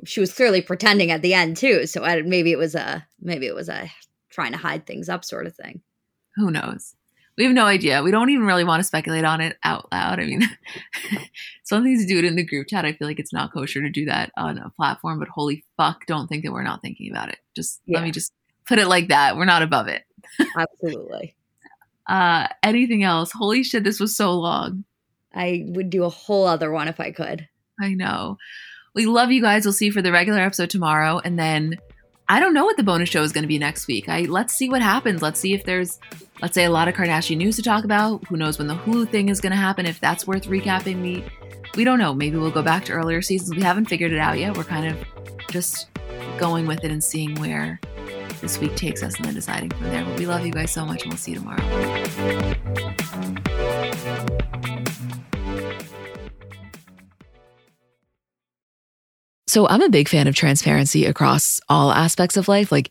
she was clearly pretending at the end too. So I, maybe it was a maybe it was a trying to hide things up sort of thing. Who knows? We have no idea. We don't even really want to speculate on it out loud. I mean, some things to do it in the group chat. I feel like it's not kosher to do that on a platform, but holy fuck, don't think that we're not thinking about it. Just yeah. let me just put it like that. We're not above it. Absolutely. Uh, anything else? Holy shit, this was so long. I would do a whole other one if I could. I know. We love you guys. We'll see you for the regular episode tomorrow. And then I don't know what the bonus show is going to be next week. I let's see what happens. Let's see if there's let's say a lot of Kardashian news to talk about. Who knows when the Hulu thing is going to happen if that's worth recapping. We we don't know. Maybe we'll go back to earlier seasons. We haven't figured it out yet. We're kind of just going with it and seeing where this week takes us and then deciding from there. But we love you guys so much and we'll see you tomorrow. So I'm a big fan of transparency across all aspects of life. Like,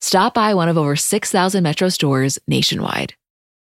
Stop by one of over 6,000 Metro stores nationwide.